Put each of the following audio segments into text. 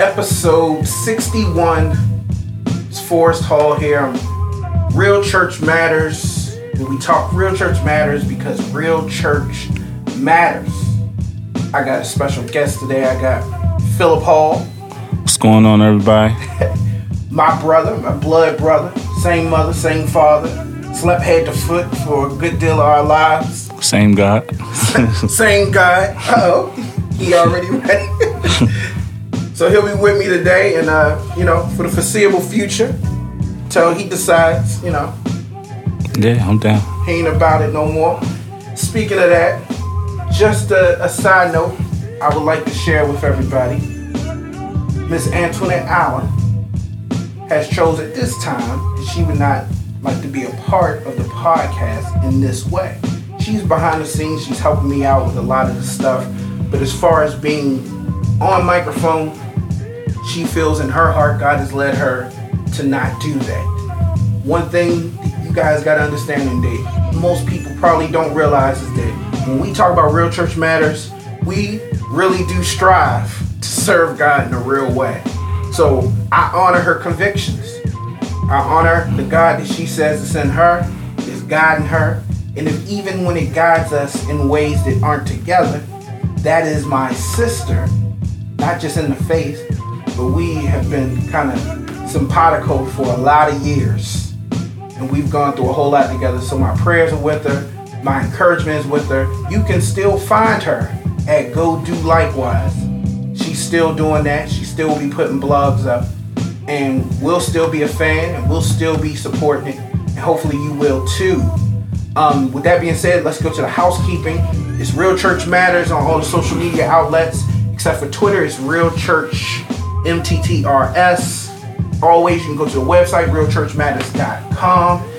episode 61. It's Forrest Hall here. Real Church Matters. And we talk Real Church Matters because real church matters. I got a special guest today. I got Philip Hall, What's going on, everybody? my brother, my blood brother, same mother, same father. Slept head to foot for a good deal of our lives. Same God. Same guy. Uh oh, he already ready. So he'll be with me today, and uh, you know, for the foreseeable future, till he decides, you know, yeah, I'm down. he ain't about it no more. Speaking of that, just a, a side note, I would like to share with everybody. Miss Antoinette Allen has chosen this time that she would not like to be a part of the podcast in this way. She's behind the scenes, she's helping me out with a lot of the stuff, but as far as being on microphone, she feels in her heart God has led her to not do that. One thing you guys got to understand and that most people probably don't realize is that when we talk about real church matters, we really do strive to serve God in a real way. So I honor her convictions. I honor the God that she says is in her, is guiding her. And if even when it guides us in ways that aren't together, that is my sister, not just in the faith, but we have been kind of simpatico for a lot of years. And we've gone through a whole lot together. So my prayers are with her, my encouragement is with her. You can still find her at Go Do Likewise. She's still doing that. She still will be putting blogs up. And we'll still be a fan and we'll still be supporting it. And hopefully you will too. Um, with that being said, let's go to the housekeeping. It's Real Church Matters on all the social media outlets, except for Twitter. It's Real Church MTTRS. Always, you can go to the website, realchurchmatters.com.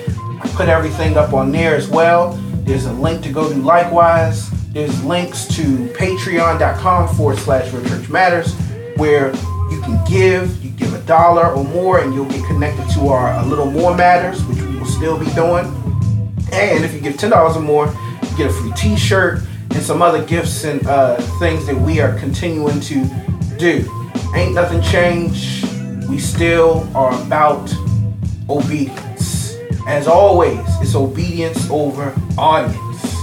I put everything up on there as well. There's a link to go to likewise. There's links to patreon.com forward slash Real Church Matters, where you can give. You give a dollar or more, and you'll get connected to our A Little More Matters, which we will still be doing. And if you give ten dollars or more, you get a free T-shirt and some other gifts and uh, things that we are continuing to do. Ain't nothing changed. We still are about obedience. As always, it's obedience over audience.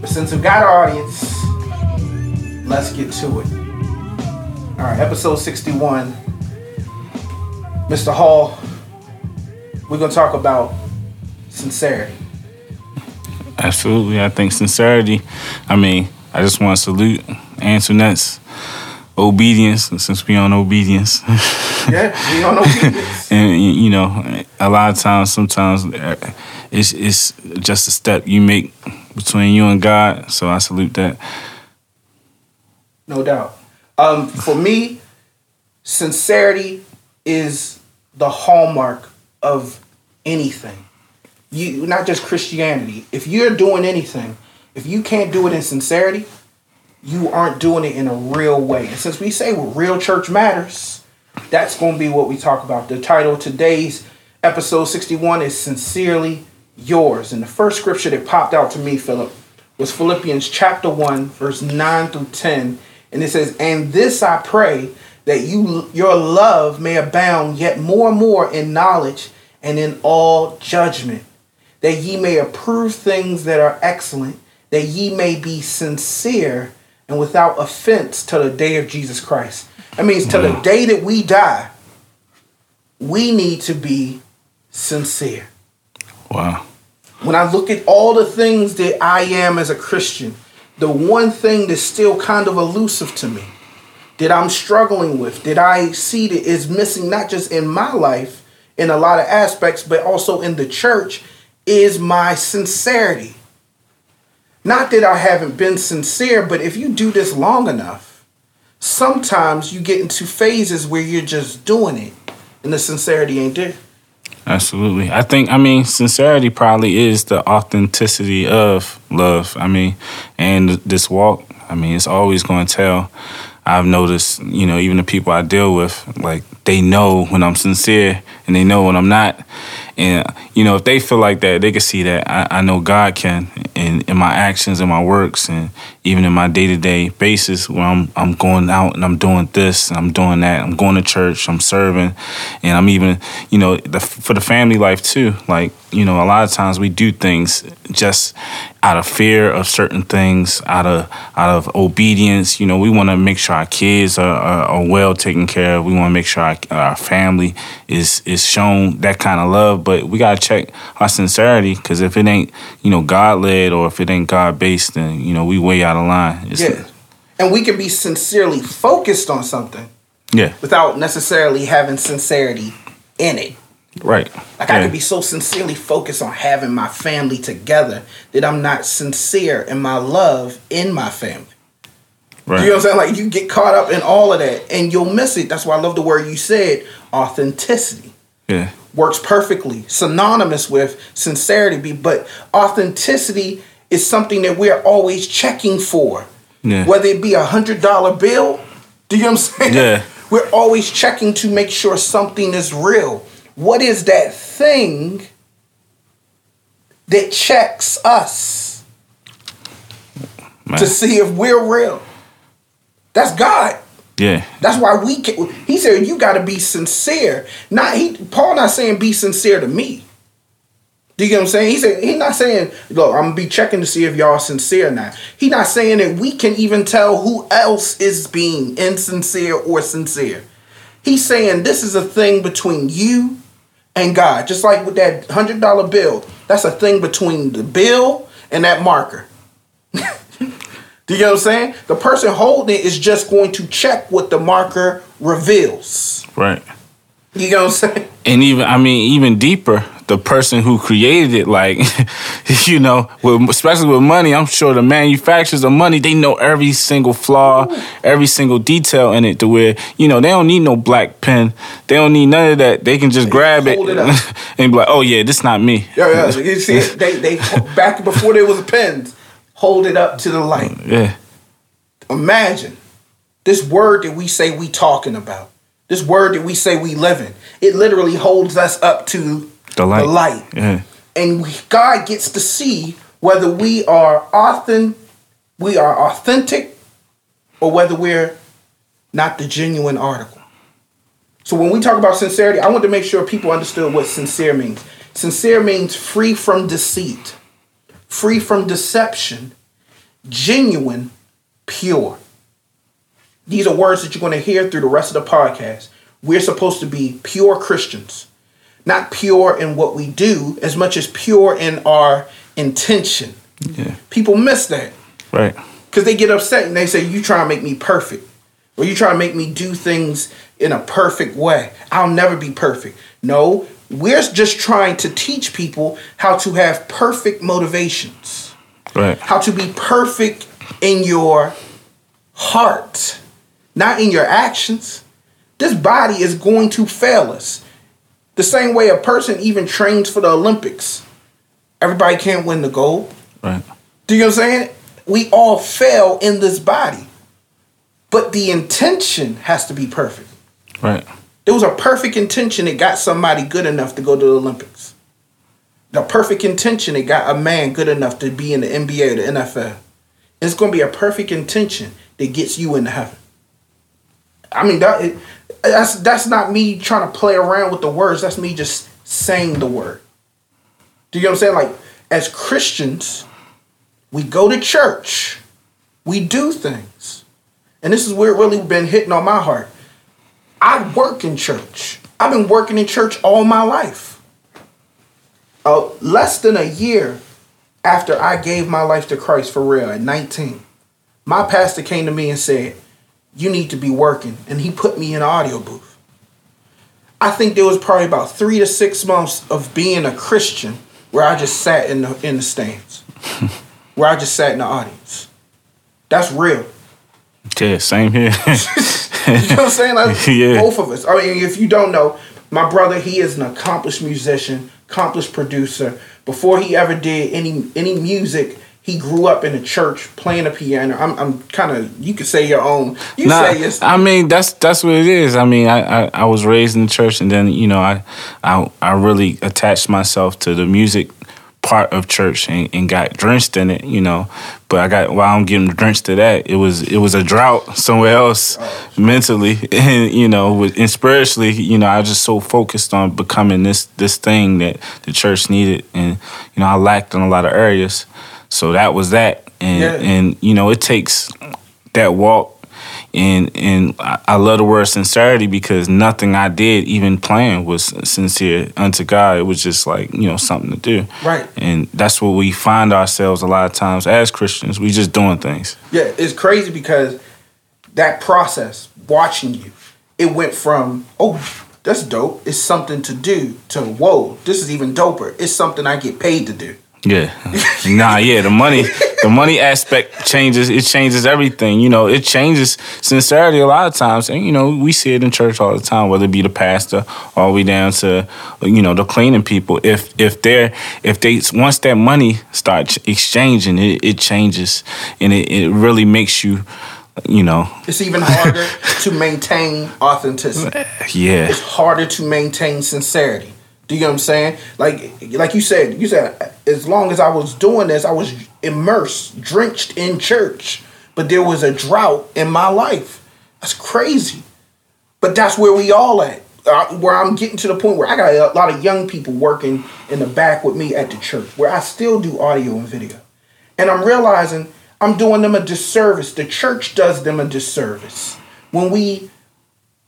But since we've got our audience, let's get to it. All right, episode 61. Mr. Hall, we're gonna talk about sincerity. Absolutely. I think sincerity, I mean, I just want to salute Antoinette's obedience, since we on obedience. Yeah, we on obedience. and, you know, a lot of times, sometimes uh, it's, it's just a step you make between you and God. So I salute that. No doubt. Um, for me, sincerity is the hallmark of anything. You not just Christianity. If you're doing anything, if you can't do it in sincerity, you aren't doing it in a real way. And since we say real church matters, that's going to be what we talk about. The title of today's episode 61 is Sincerely Yours. And the first scripture that popped out to me, Philip, was Philippians chapter 1, verse 9 through 10. And it says, And this I pray that you your love may abound yet more and more in knowledge and in all judgment, that ye may approve things that are excellent, that ye may be sincere and without offense till the day of Jesus Christ. That means till the mm. day that we die, we need to be sincere. Wow. When I look at all the things that I am as a Christian, the one thing that's still kind of elusive to me, that I'm struggling with, that I see that is missing not just in my life in a lot of aspects, but also in the church, is my sincerity. Not that I haven't been sincere, but if you do this long enough, sometimes you get into phases where you're just doing it and the sincerity ain't there. Absolutely. I think, I mean, sincerity probably is the authenticity of love. I mean, and this walk, I mean, it's always going to tell. I've noticed, you know, even the people I deal with, like, they know when I'm sincere and they know when I'm not. And you know, if they feel like that, they can see that. I, I know God can in in my actions and my works, and even in my day to day basis, where I'm I'm going out and I'm doing this and I'm doing that. I'm going to church. I'm serving, and I'm even you know the, for the family life too. Like you know, a lot of times we do things just out of fear of certain things, out of out of obedience. You know, we want to make sure our kids are, are, are, well taken care of. We want to make sure our, our family is is shown that kind of love. But we gotta check our sincerity because if it ain't you know God led or if it ain't God based, then you know we way out of line. It's yeah, and we can be sincerely focused on something. Yeah, without necessarily having sincerity in it. Right. Like yeah. I could be so sincerely focused on having my family together that I'm not sincere in my love in my family. Right. You know what I'm saying? Like you get caught up in all of that and you'll miss it. That's why I love the word you said, authenticity. Yeah. Works perfectly, synonymous with sincerity, but authenticity is something that we're always checking for. Yeah. Whether it be a hundred dollar bill, do you know what I'm saying? Yeah. We're always checking to make sure something is real what is that thing that checks us Man. to see if we're real? That's God. Yeah. That's why we can, he said you got to be sincere. Not he Paul not saying be sincere to me. Do you get what I'm saying? He said he's not saying, look, I'm gonna be checking to see if y'all sincere now. He's not saying that we can even tell who else is being insincere or sincere. He's saying this is a thing between you and God. Just like with that hundred dollar bill, that's a thing between the bill and that marker. Do you know what I'm saying? The person holding it is just going to check what the marker reveals. Right. You know what I'm saying? And even, I mean, even deeper, the person who created it, like, you know, with, especially with money, I'm sure the manufacturers of money, they know every single flaw, Ooh. every single detail in it to where, you know, they don't need no black pen. They don't need none of that. They can just they grab it, it and be like, oh, yeah, this is not me. Yeah, yeah. You see, they, they, back before there was pens, hold it up to the light. Yeah. Imagine this word that we say we talking about, this word that we say we living, it literally holds us up to the light. The light. Yeah. And God gets to see whether we are often we are authentic or whether we're not the genuine article. So when we talk about sincerity, I want to make sure people understood what sincere means. Sincere means free from deceit, free from deception, genuine, pure. These are words that you're going to hear through the rest of the podcast. We're supposed to be pure Christians not pure in what we do as much as pure in our intention. Yeah. People miss that. Right. Because they get upset and they say, You try to make me perfect. Or you try to make me do things in a perfect way. I'll never be perfect. No, we're just trying to teach people how to have perfect motivations. Right. How to be perfect in your heart, not in your actions. This body is going to fail us. The same way a person even trains for the Olympics. Everybody can't win the gold. Right. Do you know what I'm saying? We all fail in this body. But the intention has to be perfect. Right. There was a perfect intention that got somebody good enough to go to the Olympics. The perfect intention that got a man good enough to be in the NBA or the NFL. It's going to be a perfect intention that gets you into heaven. I mean, that, it, that's that's not me trying to play around with the words. That's me just saying the word. Do you know what I'm saying? Like as Christians, we go to church, we do things, and this is where it really been hitting on my heart. I work in church. I've been working in church all my life. Uh, less than a year after I gave my life to Christ for real at 19, my pastor came to me and said, you need to be working. And he put me in an audio booth. I think there was probably about three to six months of being a Christian where I just sat in the in the stands. where I just sat in the audience. That's real. Yeah, same here. you know what I'm saying? Like yeah. both of us. I mean, if you don't know, my brother, he is an accomplished musician, accomplished producer. Before he ever did any any music, he grew up in a church playing a piano. I'm, I'm kind of you could say your own. You Nah, say your I mean that's that's what it is. I mean, I, I, I was raised in the church, and then you know I I I really attached myself to the music part of church and, and got drenched in it. You know, but I got while I'm getting drenched to that, it was it was a drought somewhere else mentally, and you know, with, and spiritually. You know, I was just so focused on becoming this this thing that the church needed, and you know, I lacked in a lot of areas. So that was that, and Yeah. and you know, it takes that walk and and I I love the word sincerity because nothing I did, even playing, was sincere unto God. It was just like you know something to do, Right. And that's what we find ourselves a lot of times as Christians. We just doing things. Yeah, it's crazy because that process, watching you, it went from, oh, that's dope. It's something to do to whoa, this is even doper. It's something I get paid to do. Yeah, nah, yeah. The money, the money aspect changes. It changes everything. You know, it changes sincerity a lot of times, and you know we see it in church all the time. Whether it be the pastor, all the way down to you know the cleaning people. If if they're if they once that money starts exchanging, it, it changes, and it, it really makes you, you know, It's even harder to maintain authenticity. yeah, It's harder to maintain sincerity. You know what I'm saying? Like like you said, you said as long as I was doing this, I was immersed, drenched in church. But there was a drought in my life. That's crazy. But that's where we all at. Uh, where I'm getting to the point where I got a lot of young people working in the back with me at the church, where I still do audio and video. And I'm realizing I'm doing them a disservice. The church does them a disservice when we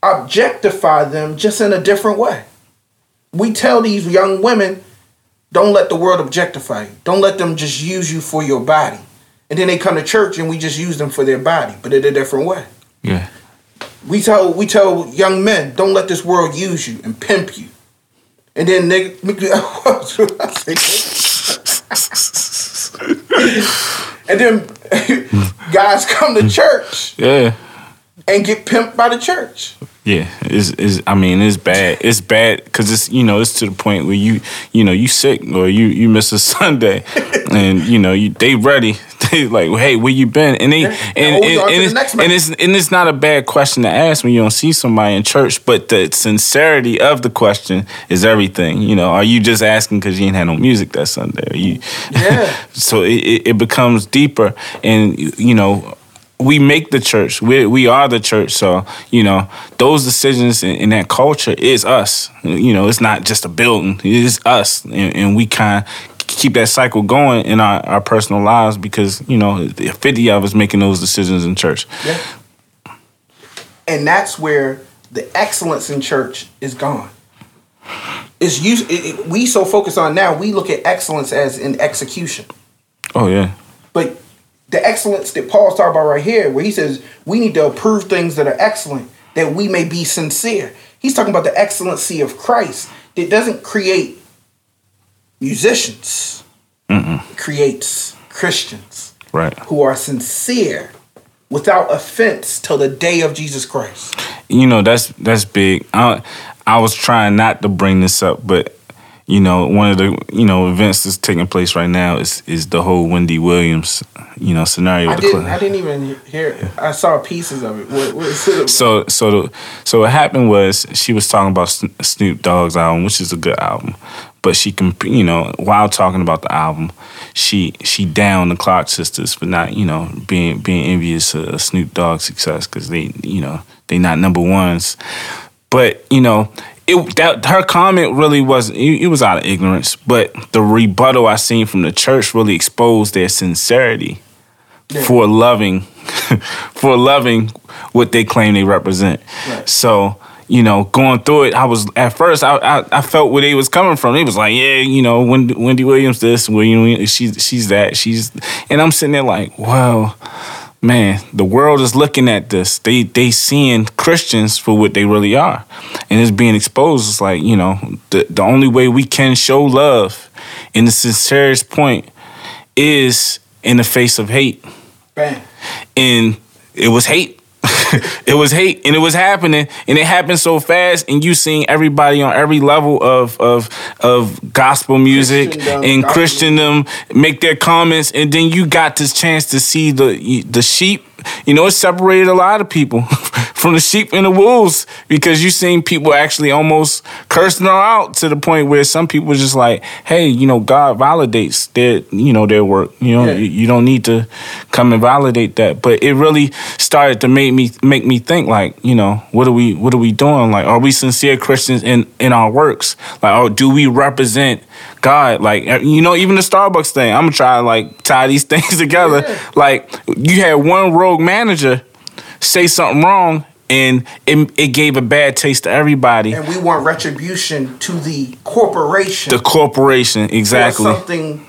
objectify them just in a different way. We tell these young women, don't let the world objectify you. Don't let them just use you for your body. And then they come to church and we just use them for their body, but in a different way. yeah, We tell we tell young men, don't let this world use you and pimp you. And then nigga, and then guys come to hmm. church yeah. and get pimped by the church. Yeah, it's, it's I mean it's bad. It's bad because it's you know it's to the point where you you know you sick or you you miss a Sunday, and you know you they ready. They like hey where you been and they Yeah, and and, and, it's, next and it's and it's not a bad question to ask when you don't see somebody in church, but the sincerity of the question is everything. You know, are you just asking because you ain't had no music that Sunday? Are you Yeah. so it, it, it becomes deeper and you know we make the church. We, we are the church. So you know those decisions in, in that culture is us. You know it's not just a building. It is us. And, and we kind of keep that cycle going in our, our personal lives because you know 50 of us making those decisions in church. Yeah. And that's where the excellence in church is gone. It's use it, it- we so focus on now, we look at excellence as in execution. oh yeah. But the excellence that Paul's talking about right here, where he says we need to approve things that are excellent, that we may be sincere. He's talking about the excellency of Christ that doesn't create musicians, it creates Christians right who are sincere without offense till the day of Jesus Christ. you know that's that's big. I I was trying not to bring this up, but you know one of the you know events that's taking place right now is is the whole Wendy Williams you know scenario. I with didn't. I didn't even hear. It. I saw pieces of it. What, what it? So so the, so what happened was she was talking about Snoop Dogg's album, which is a good album, but she can you know while talking about the album, she she downed the Clark sisters for not you know being being envious of Snoop Dogg's success because they you know they not number ones, but you know. It, that her comment really wasn't it, it was out of ignorance but the rebuttal i seen from the church really exposed their sincerity Yeah. for loving for loving what they claim they represent. Right. So, you know, going through it, I was at first I, I I felt where they was coming from. They was like, yeah, you know, Wendy, Wendy Williams this, Wendy she's she's that, she's and I'm sitting there like, well, man, the world is looking at this. They they seeing Christians for what they really are. And it's being exposed. It's like, you know, the the only way we can show love in the sincerest point is in the face of hate Bang. and it was hate. it was hate and it was happening and it happened so fast and you seeing everybody on every level of of of gospel music Christendom, and. Christendom make their comments and then you got this chance to see the the sheep you know it separated a lot of people from the sheep and the wolves because you seen people actually almost cursing them out to the point where some people just like hey you know God validates their you know their work. You know Yeah. you, you don't need to come and validate that. But it really started to make me make me think like you know what are we what are we doing? Like are we sincere christians in in our works? Like or do we represent god like uh, you know even the starbucks thing i'm gonna try to like tie these things together Yeah. like you had one rogue manager say something wrong and it, it gave a bad taste to everybody And we want retribution to the corporation. the corporation for exactly something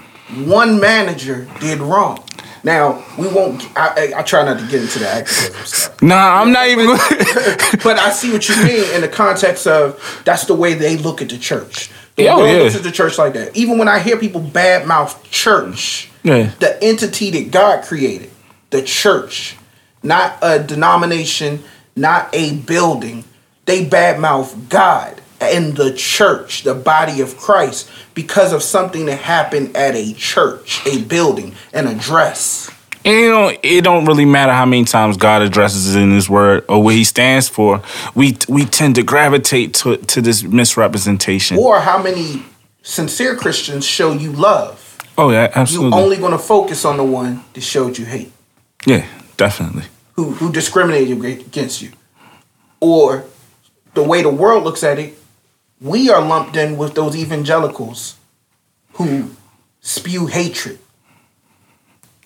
one manager did wrong. Now we won't. I, I, I try not to get into the activism stuff, nah i'm not even but I see what you mean in the context of that's the way they look at the church. The oh, yeah. at the church like that. Even when I hear people badmouth church, Yeah. the entity that God created, the church, not a denomination, not a building, they badmouth God and the church, the body of Christ, because of something that happened at a church, a building, an address. And you know, it don't really matter how many times God addresses it in His Word or what He stands for. We we tend to gravitate to to this misrepresentation. Or how many sincere Christians show you love. oh yeah, absolutely. You absolutely. only going to focus on the one that showed you hate. yeah, definitely. who who discriminated against you, or the way the world looks at it, we are lumped in with those evangelicals who spew hatred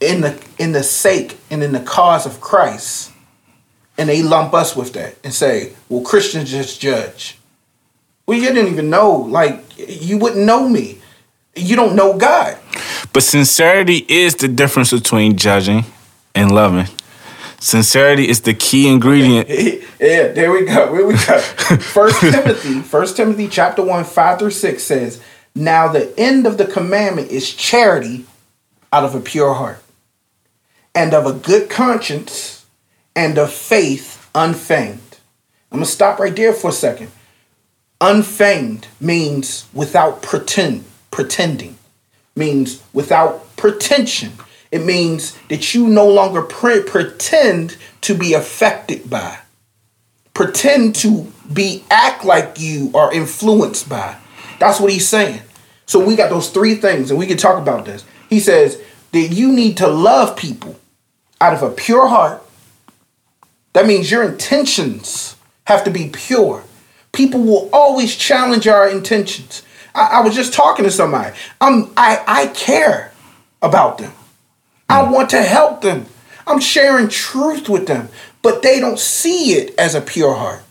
in the in the sake and in the cause of Christ, and they lump us with that and say, "Well, Christians just judge." Well, you didn't even know, like you wouldn't know me. You don't know God. But sincerity is the difference between judging and loving. Sincerity is the key ingredient. yeah, there we go. Here we go. First Timothy, First Timothy chapter one, five through six says, Now the end of the commandment is charity out of a pure heart, and of a good conscience, and of faith unfeigned. I'm gonna stop right there for a second. Unfeigned means without pretend pretending, means without pretension. It means that you no longer pre- pretend to be affected by, pretend to be act like you are influenced by. That's what he's saying. So we got those three things, and we can talk about this. He says that you need to love people out of a pure heart. That means your intentions have to be pure. People will always challenge our intentions. I, I was just talking to somebody. I'm I I care about them. I hmm. want to help them. I'm sharing truth with them, but they don't see it as a pure heart.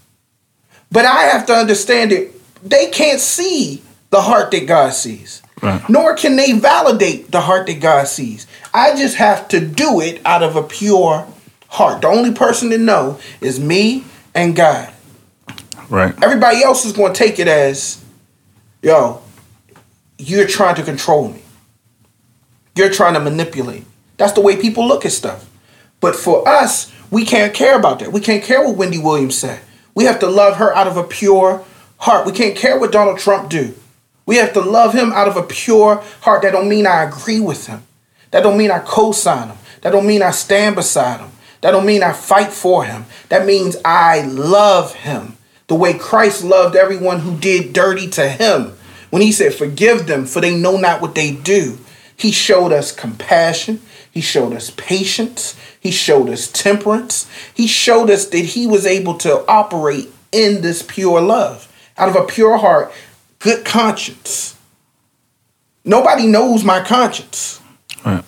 But I have to understand it. They can't see the heart that God sees, Right. nor can they validate the heart that God sees. I just have to do it out of a pure heart. The only person to know is me and God. Right. Everybody else is going to take it as, yo, you're trying to control me. You're trying to manipulate. That's the way people look at stuff. But for us, we can't care about that. We can't care what Wendy Williams said. We have to love her out of a pure heart. We can't care what Donald Trump do. We have to love him out of a pure heart. That don't mean I agree with him. That don't mean I co-sign him. That don't mean I stand beside him. That don't mean I fight for him. That means I love him the way Christ loved everyone who did dirty to him. When he said, Forgive them, for they know not what they do. He showed us compassion. He showed us patience. He showed us temperance. He showed us that he was able to operate in this pure love out of a pure heart, good conscience. Nobody knows my conscience Right.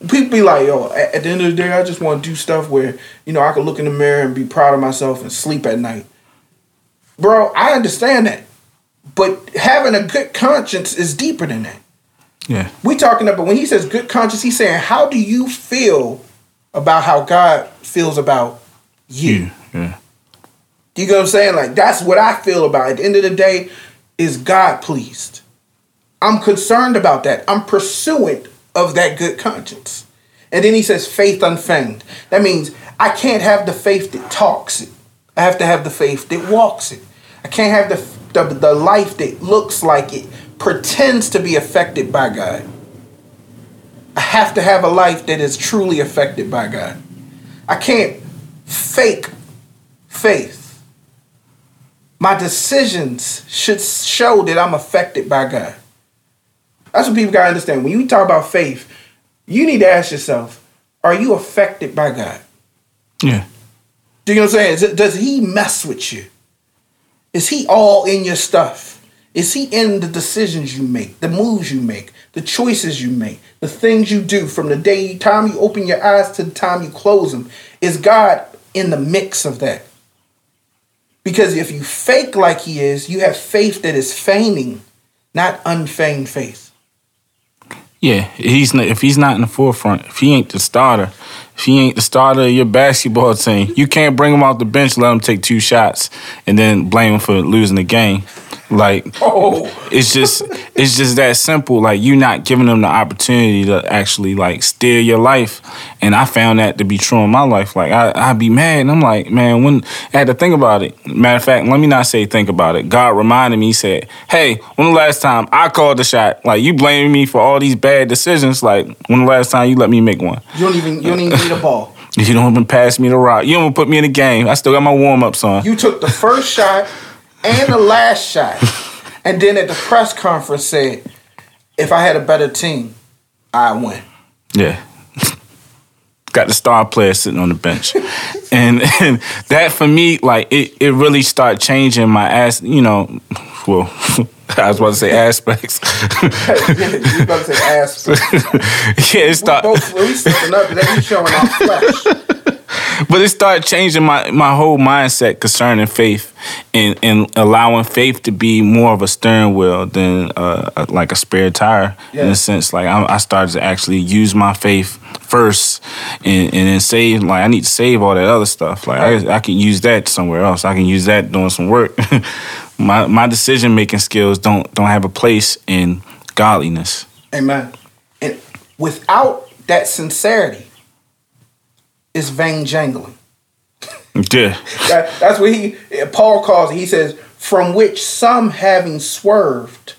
people be like, yo, at, at the end of the day, I just want to do stuff where, you know, I can look in the mirror and be proud of myself and sleep at night. Bro, I understand that. But having a good conscience is deeper than that. Yeah. We talking about when he says good conscience, he's saying, how do you feel about how God feels about you? You. Yeah. You get what I'm saying? Like that's what I feel about. At the end of the day, is God pleased? I'm concerned about that. I'm pursuant of that good conscience. And then he says faith unfeigned. That means I can't have the faith that talks it. I have to have the faith that walks it. I can't have the, the, the life that looks like it pretends to be affected by God. I have to have a life that is truly affected by God. I can't fake faith. My decisions should show that I'm affected by God. That's what people gotta understand. When you talk about faith, you need to ask yourself, are you affected by God? Yeah. Do you know what I'm saying? Does he mess with you? Is he all in your stuff? Is he in the decisions you make, the moves you make, the choices you make, the things you do from the day time you open your eyes to the time you close them? Is God in the mix of that? Because if you fake like he is, you have faith that is feigning, not unfeigned faith. Yeah, he's if he's not in the forefront, if he ain't the starter, if he ain't the starter of your basketball team, you can't bring him off the bench, let him take two shots, and then blame him for losing the game. Like oh. it's just it's just that simple. Like you're not giving them the opportunity to actually like steer your life. And I found that to be true in my life. Like I I'd be mad and I'm like, man, when I had to think about it. Matter of fact, let me not say think about it. God reminded me, he said, Hey, when the last time I called the shot? Like you blaming me for all these bad decisions. Like when the last time you let me make one? You don't even you don't even need a ball. You don't even pass me the rock. You don't even put me in the game. I still got my warm ups on. You took the first shot and the last shot. And then at the press conference said, if I had a better team, I win. Yeah. Got the star player sitting on the bench. and, and that for me, like it, it really started changing my ass, you know, well, I was about to say aspects. you about to say aspects. yeah, it started. We both, we stepping up, and then showing our flesh but it started changing my, my whole mindset concerning faith and, and allowing faith to be more of a steering wheel than uh, like a spare tire yeah. in a sense. Like I, I, started to actually use my faith first and, and then save. Like I need to save all that other stuff. Like I, I can use that somewhere else. I can use that doing some work. my my decision making skills don't don't have a place in godliness. Amen. And without that sincerity, is vain jangling. Yeah. that, that's what he Paul calls it. He says, from which some having swerved.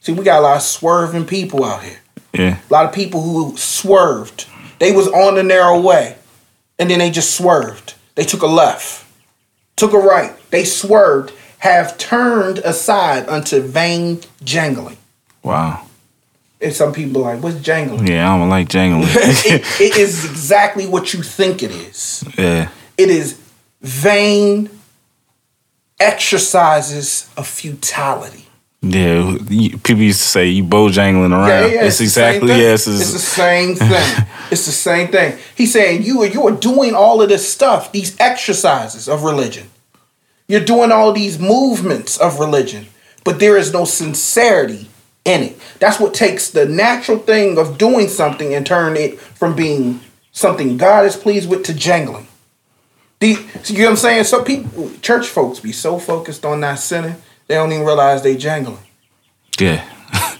See, we got a lot of swerving people out here. Yeah. A lot of people who swerved. They was on the narrow way. And then they just swerved. They took a left. Took a right. They swerved. Have turned aside unto vain jangling. Wow. And some people like, what's jangling? Yeah, I don't like jangling. it, it is exactly what you think it is. Yeah. It is vain exercises of futility. Yeah, people used to say you bojangling around. Yeah, yeah, it's, it's exactly yes. It's, it's the same thing. it's the same thing. He's saying you are you are doing all of this stuff, these exercises of religion. You're doing all these movements of religion, but there is no sincerity in it. That's what takes the natural thing of doing something and turn it from being something God is pleased with to jangling. The, you know what I'm saying? So people, church folks, be so focused on that sinning, they don't even realize they jangling. Yeah,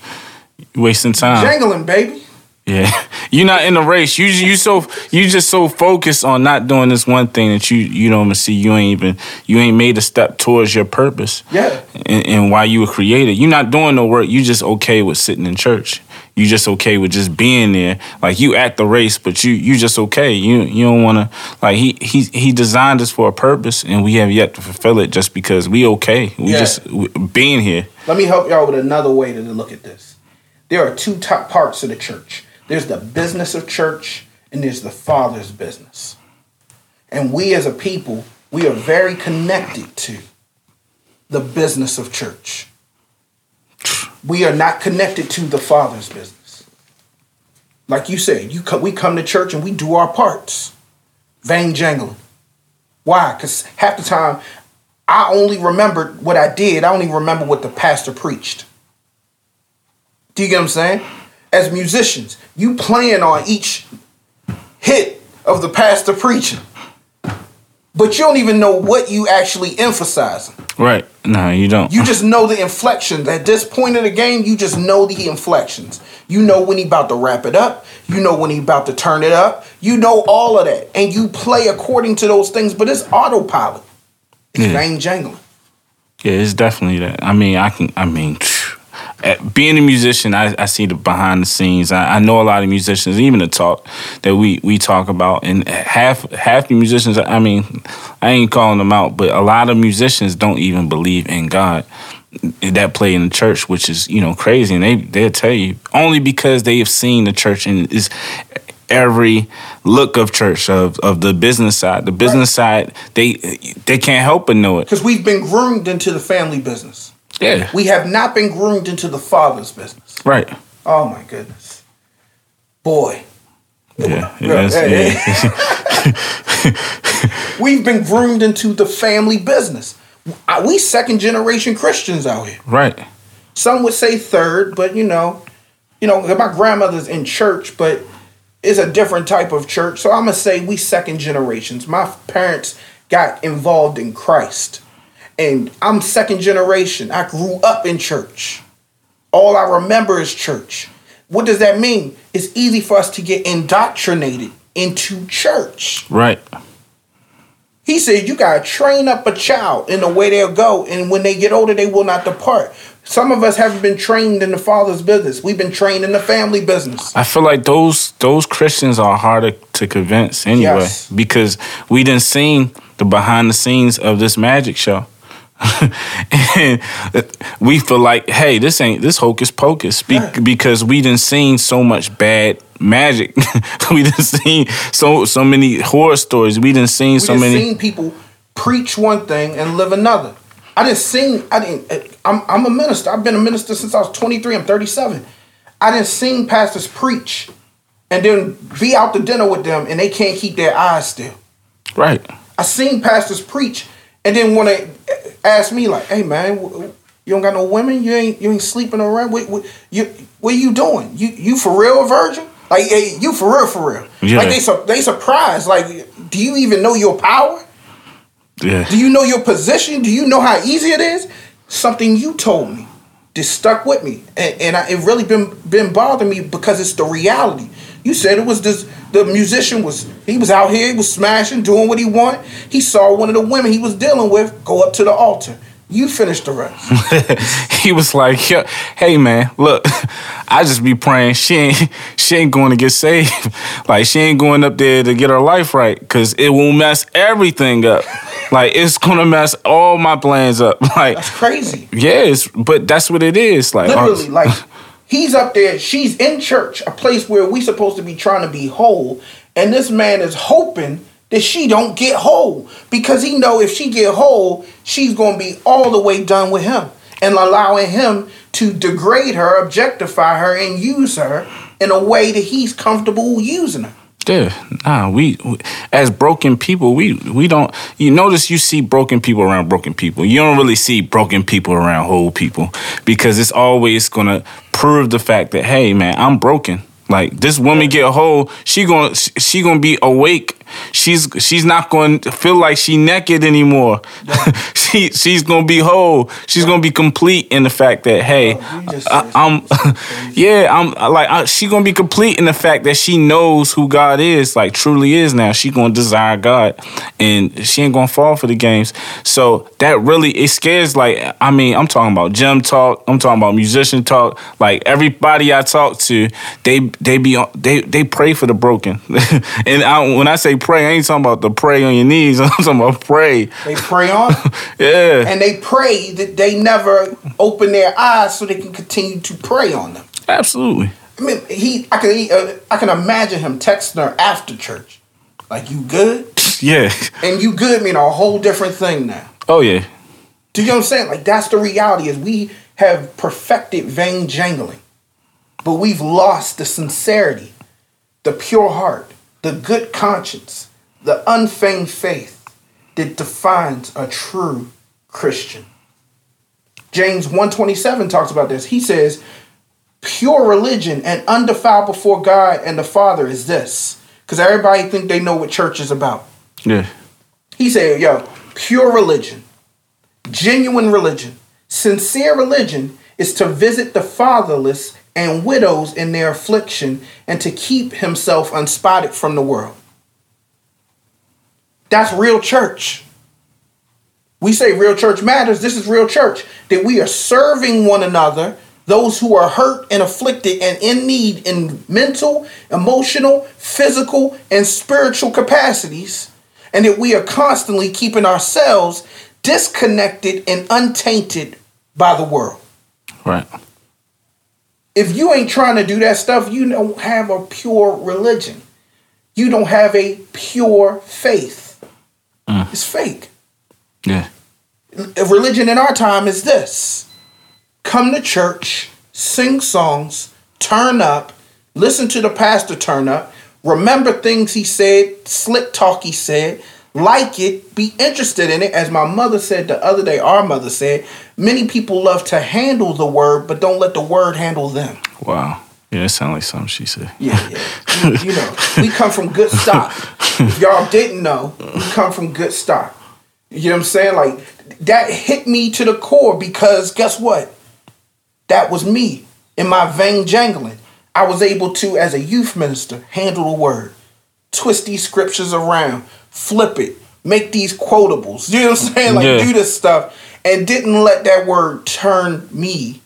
wasting time. Jangling, baby. Yeah, you're not in the race. You you so you just so focused on not doing this one thing that you you don't even see. You ain't even you ain't made a step towards your purpose. Yeah, and, and why you were created. You're not doing no work. You just okay with sitting in church. You just okay with just being there. Like you at the race, but you you just okay. You you don't want to like he he he designed us for a purpose, and we have yet to fulfill it just because we okay. We yeah. just being here. Let me help y'all with another way to look at this. There are two top parts of the church there's the business of church and there's the Father's business. And we as a people, we are very connected to the business of church. We are not connected to the Father's business. Like you said, you we come to church and we do our parts. Vain jangling. Why? Because half the time, I only remembered what I did. I only remember what the pastor preached. Do you get what I'm saying? As musicians, you playing on each hit of the pastor preaching. But you don't even know what you actually emphasizing. Right. No, you don't. You just know the inflections. At this point in the game, you just know the inflections. You know when he about to wrap it up. You know when he about to turn it up. You know all of that. And you play according to those things, but it's autopilot. It's Yeah. jangling. Yeah, it's definitely that. I mean, I can. I mean, being a musician, I, I see the behind the scenes. I, I know a lot of musicians, even the talk that we we talk about, and half half the musicians. I mean, I ain't calling them out, but a lot of musicians don't even believe in God that play in the church, which is you know crazy, and they they'll tell you only because they have seen the church and is every look of church of of the business side. The business side, they they can't help but know it. Because we've been groomed into the family business. Yeah, We have not been groomed into the father's business. right. Oh my goodness. Boy. Yeah, Yeah, hey, yeah. We've been groomed into the family business. We second generation Christians out here. right. Some would say third, but you know, you know, my grandmother's in church, but it's a different type of church. So I'm gonna say we second generations. My parents got involved in Christ, and I'm second generation. I grew up in church. All I remember is church. What does that mean? It's easy for us to get indoctrinated into church. Right. He said, You got to train up a child in the way they'll go, and when they get older, they will not depart. Some of us haven't been trained in the father's business. We've been trained in the family business. I feel like those those Christians are harder to convince anyway Yes. because we didn't seen the behind the scenes of this magic show. And we feel like, hey, this ain't this hocus pocus be- Right. because we didn't seen so much bad magic. we didn't seen so so many horror stories. We didn't seen We so just many. seen people preach one thing and live another. I didn't seen. I didn't. Eh, I'm I'm a minister. I've been a minister since I was 23. I'm 37. I didn't seen pastors preach and then be out to dinner with them and they can't keep their eyes still. right. I seen pastors preach and then want to ask me like, "Hey man, you don't got no women? You ain't you ain't sleeping around? What, what you what you doing? You you for real a virgin? Like hey, you for real for real? Yeah. Like they su- they surprised. Like, do you even know your power? Yeah. Do you know your position? Do you know how easy it is? Something you told me that stuck with me, and, and I, it really been been bothering me because it's the reality. You said it was this. The musician was he was out here, he was smashing, doing what he wanted. He saw one of the women he was dealing with go up to the altar. You finished the rest. he was like, "Hey man, look, I just be praying. She ain't, she ain't going to get saved. Like she ain't going up there to get her life right, cause it will mess everything up. Like it's gonna mess all my plans up. Like, That's crazy. yes, but that's what it is. Like, Literally, uh, like he's up there, she's in church, a place where we supposed to be trying to be whole, and this man is hoping that she don't get whole. Because he know if she get whole, she's gonna be all the way done with him. And allowing him to degrade her, objectify her, and use her in a way that he's comfortable using her. Yeah, nah. We, we as broken people, we we don't. You notice you see broken people around broken people. You don't really see broken people around whole people because it's always gonna prove the fact that hey, man, I'm broken. Like this woman get whole, she gonna she gonna be awake. She's she's not going to feel like she naked anymore. she she's gonna be whole. She's gonna be complete in the fact that hey, Oh, I, I'm yeah, I'm like I, she gonna be complete in the fact that she knows who God is, like truly is now. She gonna desire God, and she ain't gonna fall for the games. So that really it scares. Like I mean, I'm talking about gym talk. I'm talking about musician talk. Like everybody I talk to, they they be on, they they pray for the broken. and I, when I say pray, I ain't talking about the pray on your knees. I'm talking about pray. They pray on Yeah, and they pray that they never open their eyes so they can continue to pray on them. absolutely. I mean, he. I can. He, uh, I can imagine him texting her after church, like "You good?" Yeah. And "You good" mean a whole different thing now. Oh yeah. Do you know what I'm saying? Like that's the reality. Is we have perfected vain jangling, but we've lost the sincerity, the pure heart, the good conscience, the unfeigned faith that defines a true Christian. James 127 talks about this. He says, pure religion and undefiled before God and the Father is this. Because everybody think they know what church is about. Yeah. He said, yo, pure religion Genuine religion, sincere religion is to visit the fatherless and widows in their affliction and to keep himself unspotted from the world. That's real church. We say real church matters. This is real church. That we are serving one another, those who are hurt and afflicted and in need in mental, emotional, physical, and spiritual capacities, and that we are constantly keeping ourselves disconnected and untainted by the world. Right. If you ain't trying to do that stuff, you don't have a pure religion. You don't have a pure faith. Mm. It's fake. Yeah. Religion in our time is this come to church, sing songs, turn up, listen to the pastor turn up, remember things he said, slick talk he said, like it, be interested in it. As my mother said the other day, our mother said, many people love to handle the word, but don't let the word handle them. Wow. Yeah, it sounds like something she said. Yeah, yeah. You, you know, we come from good stock. If y'all didn't know, we come from good stock. You know what I'm saying? Like that hit me to the core because guess what? That was me in my vain jangling. I was able to, as a youth minister, handle the word, twist these scriptures around, flip it, make these quotables. You know what I'm saying? Like Yeah. do this stuff, and didn't let that word turn me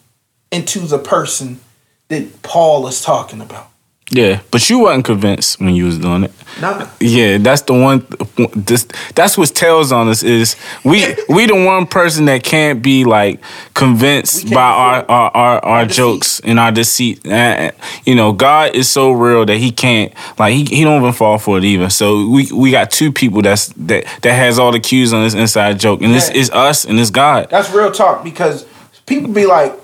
into the person that Paul is talking about. Yeah, but you wasn't convinced when you was doing it. Nah. Yeah, that's the one. This that's what tells on us is we we the one person that can't be like convinced by our our our, our deceit. jokes and our deceit. Uh, you know, God is so real that he can't like he, he don't even fall for it either. So we we got two people that's that that has all the cues on this inside joke, and this Yeah. is us and it's God. That's real talk because people be like,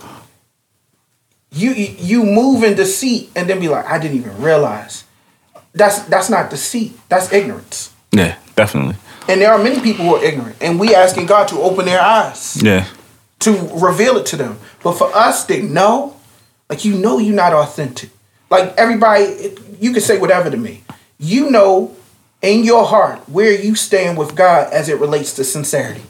you you move in deceit and then be like, I didn't even realize. That's that's not deceit. That's ignorance. Yeah, definitely. And there are many people who are ignorant, and we asking God to open their eyes Yeah, to reveal it to them. But for us, they know, like you know, you're not authentic. Like everybody, you can say whatever to me. You know, in your heart where you stand with God as it relates to sincerity.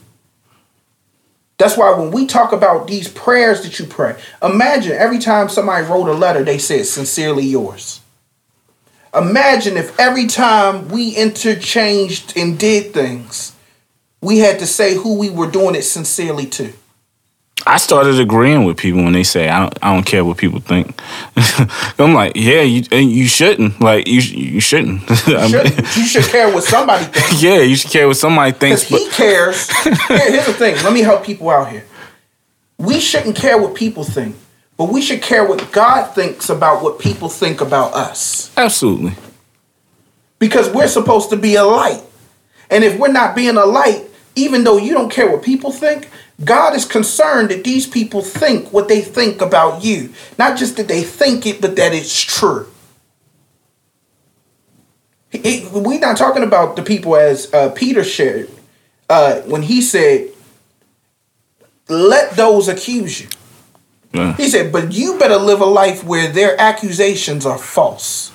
That's why when we talk about these prayers that you pray, imagine every time somebody wrote a letter, they said, sincerely yours. Imagine if every time we interchanged and did things, we had to say who we were doing it sincerely to. I started agreeing with people when they say I don't, I don't care what people think. I'm like, yeah, you and you shouldn't. Like you you shouldn't. I You mean, should, you should care what somebody thinks. yeah, you should care what somebody thinks. But he cares. Here's the thing. Let me help people out here. We shouldn't care what people think, but we should care what God thinks about what people think about us. absolutely, Because we're supposed to be a light. And if we're not being a light, even though you don't care what people think, God is concerned that these people think what they think about you. Not just that they think it, but that it's true. He- We're not talking about the people as uh, Peter shared uh, when he said, Let those accuse you. yeah. He said, But you better live a life where their accusations are false.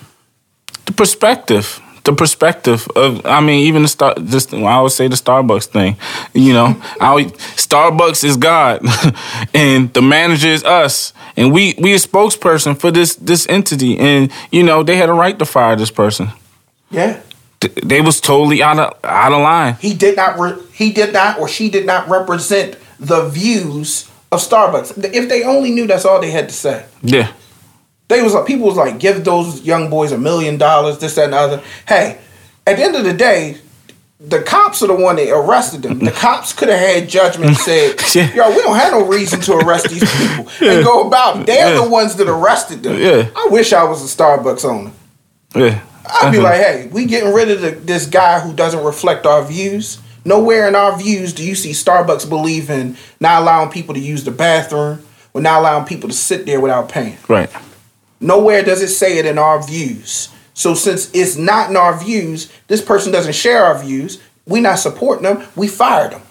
the perspective. The perspective of, I mean, even the star. Just I always say the Starbucks thing. You know, I always, Starbucks is God, and the manager is us, and we we a spokesperson for this this entity, and you know they had a right to fire this person. Yeah. Th- They was totally out of out of line. he did not re- he did not or she did not represent the views of Starbucks. If they only knew that's all they had to say. Yeah, They was like people was like give those young boys a million dollars, this that and the other. Hey, at the end of the day, the cops are the one that arrested them. The cops could have had judgment and said, "Yo, we don't have no reason to arrest these people and go about. They're Yeah. the ones that arrested them. Yeah. I wish I was a Starbucks owner. yeah. I'd be uh-huh. like, hey, we getting rid of the, this guy who doesn't reflect our views. Nowhere in our views do you see Starbucks believe in not allowing people to use the bathroom or not allowing people to sit there without paying. right. Nowhere does it say it in our views. So since it's not in our views, this person doesn't share our views. We not supporting them. We fired them.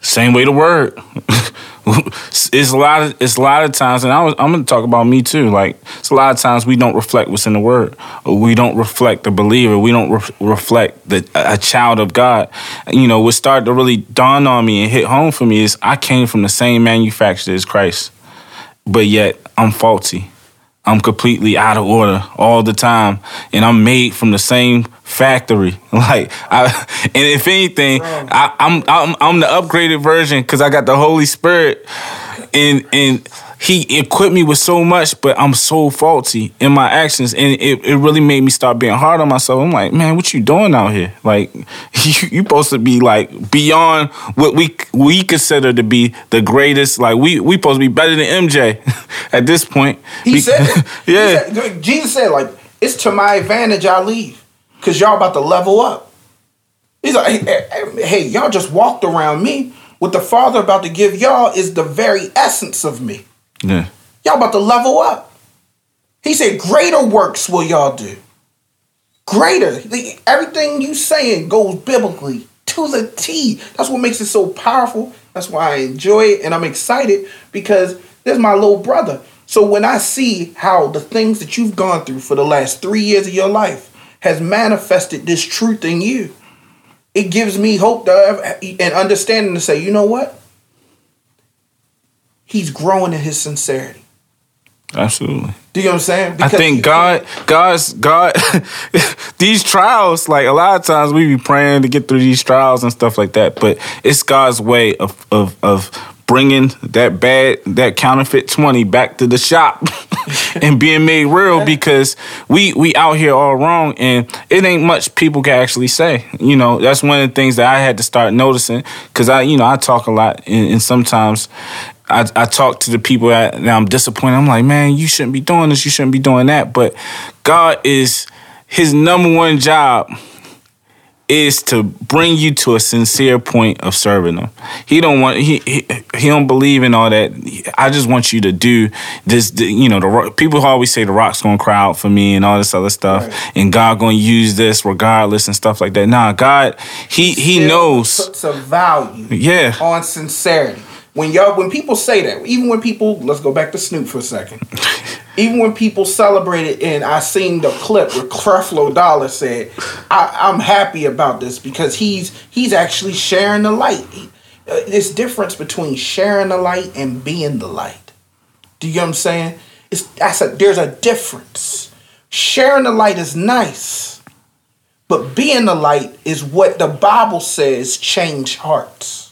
Same way the word. it's a lot of it's a lot of times, and I was I'm gonna talk about me too. Like it's a lot of times we don't reflect what's in the Word, we don't reflect the believer, we don't re- reflect the a child of God. You know, what started to really dawn on me and hit home for me is I came from the same manufacturer as Christ, but yet I'm faulty. I'm completely out of order all the time, and I'm made from the same factory. Like, I, and if anything, I, I'm I'm I'm the upgraded version because I got the Holy Spirit, and and he equipped me with so much, but I'm so faulty in my actions, and it, it really made me start being hard on myself. I'm like, man, what you doing out here? Like, you you supposed to be like beyond what we we consider to be the greatest. Like, we we supposed to be better than MJ at this point. He Be- said, it. He yeah, said- Jesus said, like, it's to my advantage I leave. Cause y'all about to level up. He's like, hey, hey, hey, y'all just walked around me. What the Father about to give y'all is the very essence of me. Yeah. Y'all about to level up. He said, greater works will y'all do. Greater. Everything you saying goes biblically to the T. That's what makes it so powerful. That's why I enjoy it and I'm excited because there's my little brother. So when I see how the things that you've gone through for the last three years of your life has manifested this truth in you, it gives me hope to, and understanding to say, you know what? He's growing in his sincerity. Absolutely. Do you know what I'm saying? I think God, God's God, these trials, like a lot of times we be praying to get through these trials and stuff like that, but it's God's way of of of bringing that bad that counterfeit 20 back to the shop and being made real because we we out here all wrong and it ain't much people can actually say you know that's one of the things that i had to start noticing because i you know i talk a lot and, and sometimes I, I talk to the people that, I'm disappointed. I'm like, man, you shouldn't be doing this. You shouldn't be doing that. But God is His number one job is to bring you to a sincere point of serving Him. He don't want he he, he don't believe in all that. I just want you to do this. the- You know, the people always say the rock's gonna cry out for me and all this other stuff, Right. and God gonna use this regardless and stuff like that. Nah, God, He He still knows. puts a value Yeah. on sincerity. When y'all, when people say that, even when people, let's go back to Snoop for a second. even when people celebrate it, and I seen the clip where Creflo Dollar said, I, "I'm happy about this because he's he's actually sharing the light." Uh, there's difference between sharing the light and being the light. Do you know what I'm saying? It's that's a there's a difference. Sharing the light is nice. But being the light is what the Bible says change hearts.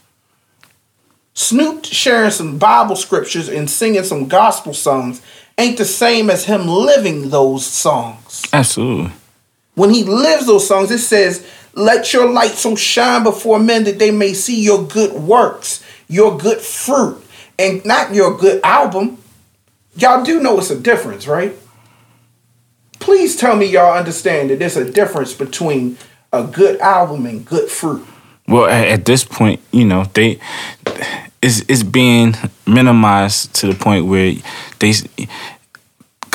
Snoop sharing some Bible scriptures and singing some gospel songs ain't the same as him living those songs. Absolutely. When he lives those songs, it says, Let your light so shine before men that they may see your good works, your good fruit, and not your good album. Y'all do know it's a difference, right? Please tell me y'all understand that there's a difference between a good album and good fruit. Well, at, at this point, you know, they is being minimized to the point where they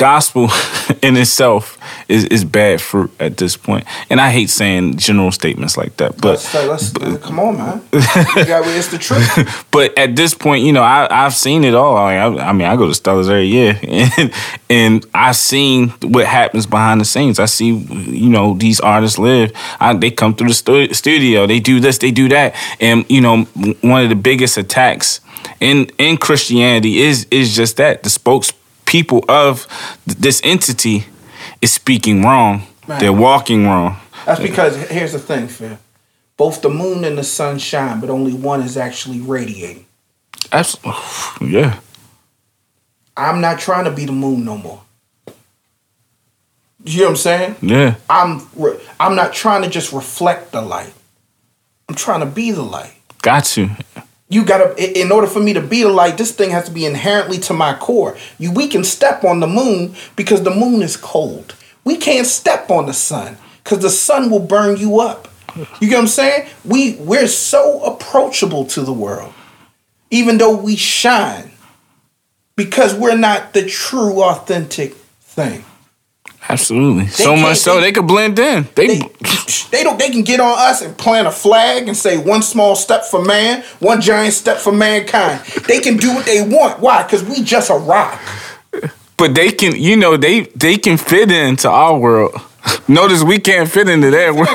gospel in itself is, is bad fruit at this point. And I hate saying general statements like that, but Let's, let's come on, man. Got- it's the truth. but at this point, you know, I, I've seen it all. I, I mean, I go to Stellars every year, and and I've seen what happens behind the scenes. I see, you know, these artists live. I, they come through the stu- studio. They do this. They do that. And you know, one of the biggest attacks in in Christianity is is just that the spokespeople of th- this entity is speaking wrong. Man. They're walking wrong. That's because here's the thing, Phil. Both the moon and the sun shine, but only one is actually radiating. Absolutely. Yeah. I'm not trying to be the moon no more. You know what I'm saying? Yeah. I'm re- I'm not trying to just reflect the light. I'm trying to be the light. Got to. You gotta, in order for me to be the light, this thing has to be inherently to my core. You, we can step on the moon because the moon is cold. We can't step on the sun because the sun will burn you up. You get what I'm saying? We we're so approachable to the world, even though we shine, because we're not the true, authentic thing. Absolutely. so much so they- they could blend in. They, They, they don't. They can get on us and plant a flag and say one small step for man, one giant step for mankind. They can do what they want. Why? Because we just a rock. but they can, you know, they they can fit into our world. Notice we can't fit into their world.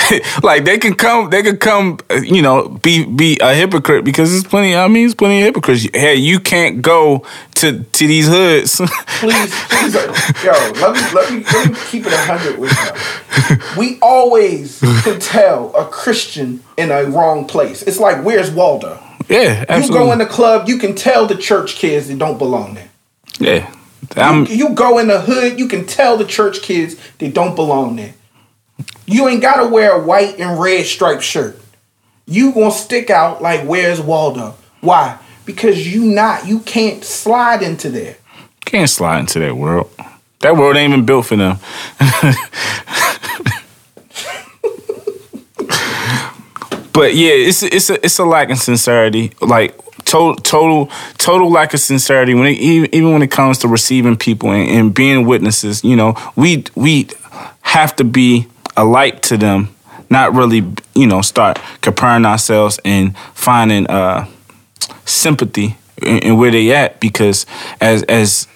like they can come, they can come, uh, you know, be be a hypocrite because there's plenty. I mean, there's plenty of hypocrites. Hey, you can't go to to these hoods. Please, please, uh, yo, let me let me let me keep it hundred with you. We always can tell a Christian in a wrong place. It's like where's Waldo? yeah, You absolutely. go in the club, you can tell the church kids that don't belong there. yeah, I'm. you go in the hood, you can tell the church kids they don't belong there. You ain't gotta wear a white and red striped shirt. You gonna stick out like where's Waldo? Why? Because you not you can't slide into there. Can't slide into that world. That world ain't even built for them. but yeah, it's it's a it's a lack of sincerity. Like total total total lack of sincerity when it, even even when it comes to receiving people and, and being witnesses. You know, we we have to be a light to them, not really you know start comparing ourselves and finding uh sympathy in, in where they at because as as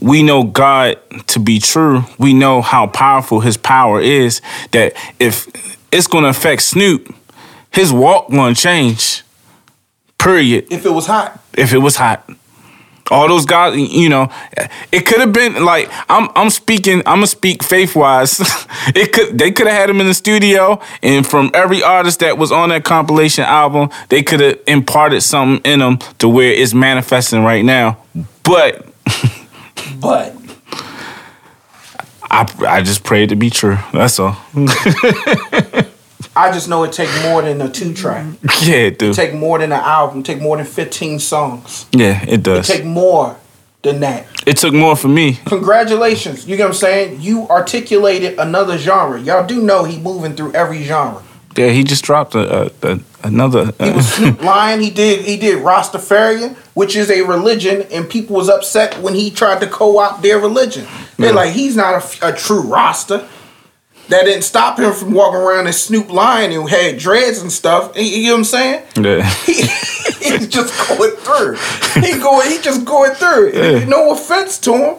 we know God to be true, we know how powerful his power is that if it's going to affect Snoop, his walk going to change. Period. If it was hot. If it was hot. All those guys, you know, it could have been like I'm. I'm speaking. I'm gonna speak faith wise. it could. They could have had him in the studio, and from every artist that was on that compilation album, they could have imparted something in them to where it's manifesting right now. But But I, I just pray it to be true. That's all. I just know it take more than a two track. yeah, it do. Take more than an album. Take more than fifteen songs. Yeah, it does. Take more than that. It took more for me. Congratulations. You get what I'm saying? You articulated another genre. Y'all do know he moving through every genre. Yeah, he just dropped a, a, a another. Uh, he was Snoop Lion. He did he did Rastafarian, which is a religion, and people was upset when he tried to co-opt their religion. They're Yeah. like, he's not a, a true Rasta. That didn't stop him from walking around as Snoop Lion and had dreads and stuff. You, you know what I'm saying? yeah. He, he's just going through. He going. He just going through. Yeah. No offense to him.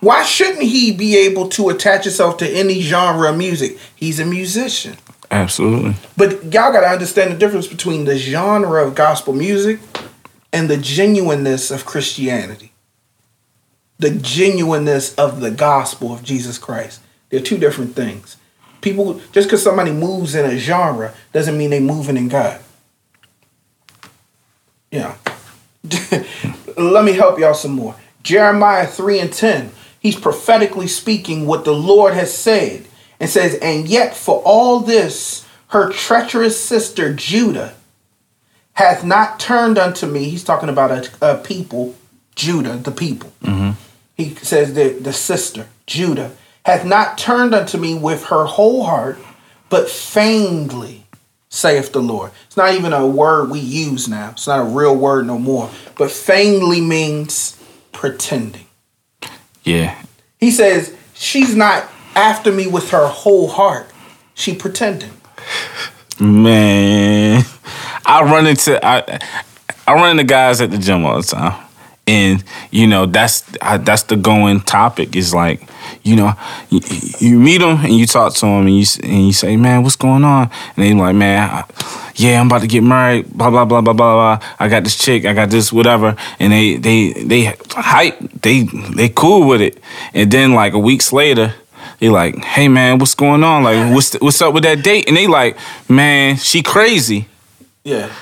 Why shouldn't he be able to attach himself to any genre of music? He's a musician. Absolutely. But y'all gotta understand the difference between the genre of gospel music and the genuineness of Christianity. The genuineness of the gospel of Jesus Christ. They're two different things. People just because somebody moves in a genre doesn't mean they moving in God. Yeah. Let me help y'all some more. Jeremiah 3 and 10. He's prophetically speaking what the Lord has said and says, And yet for all this, her treacherous sister Judah hath not turned unto me. He's talking about a, a people, Judah, the people. Mm-hmm. He says that the sister, Judah, hath not turned unto me with her whole heart, but feignedly, saith the Lord. It's not even a word we use now. It's not a real word no more. But feignedly means pretending. Yeah. He says she's not after me with her whole heart. She pretending. Man, I run into I I run into guys at the gym all the time, and you know that's I, that's the going topic. Is like you know you, you meet them and you talk to them and you and you say, man, what's going on? And they're like, man, I, yeah, I'm about to get married. Blah blah blah blah blah blah. I got this chick. I got this whatever. And they they they hype. They they cool with it. And then like a weeks later. They like, hey man, what's going on? Like, what's what's up with that date? And they like, man, she crazy. Yeah.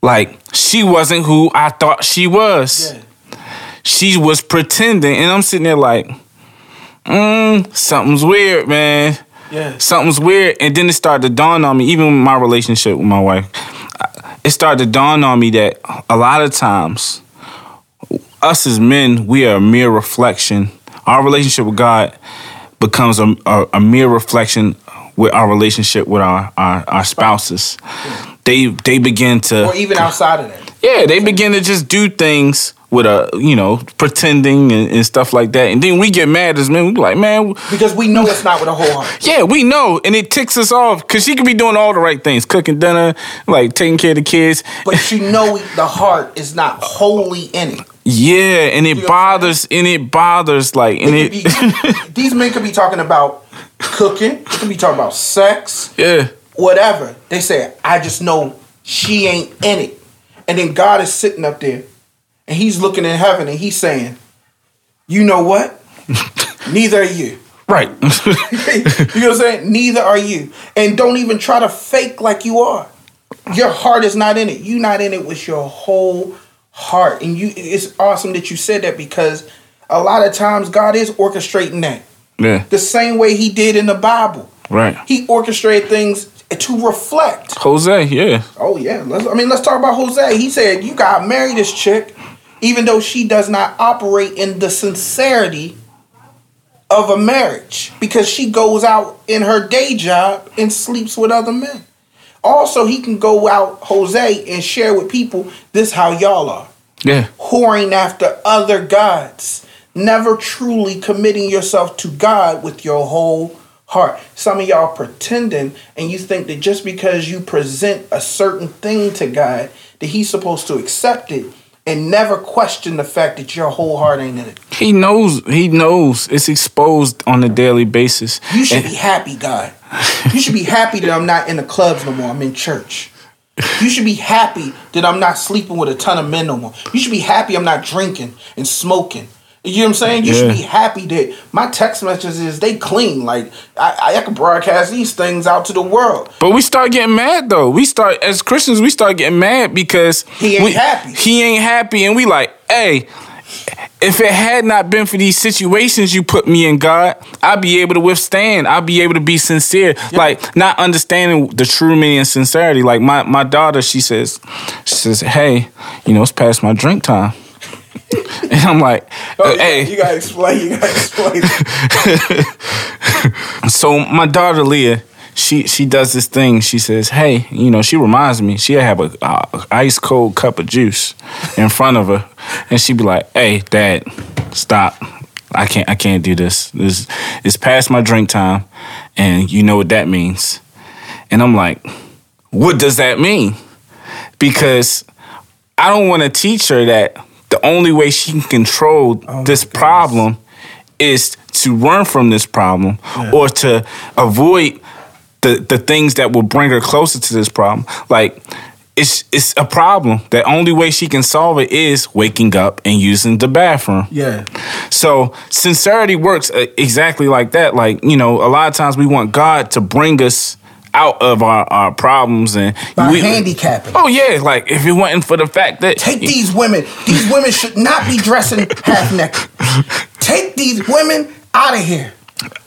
Like, she wasn't who I thought she was. Yeah. She was pretending, and I'm sitting there like, mm, something's weird, man. Yeah. Something's weird. And then it started to dawn on me, even my relationship with my wife. It started to dawn on me that a lot of times, us as men, we are a mere reflection. Our relationship with God becomes a, a, a mere reflection with our relationship with our, our, our spouses. They they begin to Or even outside of that. yeah, they begin to just do things with a you know pretending and, and stuff like that, and then we get mad as men. We be like, man, Because we know it's not with a whole heart. yeah, we know, and it ticks us off because she could be doing all the right things, cooking dinner, like taking care of the kids. But you know the heart is not wholly in it. Yeah, and it know what I'm bothers, and it bothers, like, and It it, be- these men could be talking about cooking. They could be talking about sex. yeah, whatever. They say, I just know she ain't in it. And then God is sitting up there and he's looking in heaven and he's saying, You know what? Neither are you. right. you know what I'm saying? Neither are you. And don't even try to fake like you are. Your heart is not in it. You're not in it with your whole heart. And you it's awesome that you said that because a lot of times God is orchestrating that. yeah, The same way he did in the Bible. right. He orchestrated things to reflect. Hosea, yeah, Oh yeah, let's. I mean, let's talk about Hosea. He said you got married this chick, even though she does not operate in the sincerity of a marriage because she goes out in her day job and sleeps with other men. Also, he can go out Hosea and share with people this how y'all are yeah, whoring after other gods, never truly committing yourself to God with your whole heart. Some of y'all pretending, and you think that just because you present a certain thing to God, that He's supposed to accept it and never question the fact that your whole heart ain't in it. he knows. He knows it's exposed on a daily basis. You should And- be happy, God. You should be happy that I'm not in the clubs no more. I'm in church. You should be happy that I'm not sleeping with a ton of men no more. You should be happy I'm not drinking and smoking. You know what I'm saying? You should be happy that my text messages they clean. Like I, I can broadcast these things out to the world. But we start getting mad though. We start as Christians, we start getting mad because He ain't we- happy. He ain't happy, and we like, hey, if it had not been for these situations you put me in, God, I'd be able to withstand. I'd be able to be sincere. Like not understanding the true meaning of sincerity. Like my my daughter, she says, she says, hey, you know, it's past my drink time. And I'm like, Oh, hey, you gotta explain. You gotta explain. so my daughter Leah, she she does this thing. She says, "Hey, you know," she reminds me. She'll have a, a ice cold cup of juice in front of her, and she'd be like, "Hey, Dad, stop! I can't I can't do this. This it's past my drink time, and you know what that means." And I'm like, "What does that mean?" Because I don't want to teach her that the only way she can control this problem is to run from this problem or to avoid the the things that will bring her closer to this problem. Like it's it's a problem. The only way she can solve it is waking up and using the bathroom. Yeah. So sincerity works uh, exactly like that. Like you know, a lot of times we want God to bring us out of our, our problems and By we, handicapping. Oh yeah, like if it wasn't for the fact that Take these women. These women should not be dressing half naked. Take these women out of here.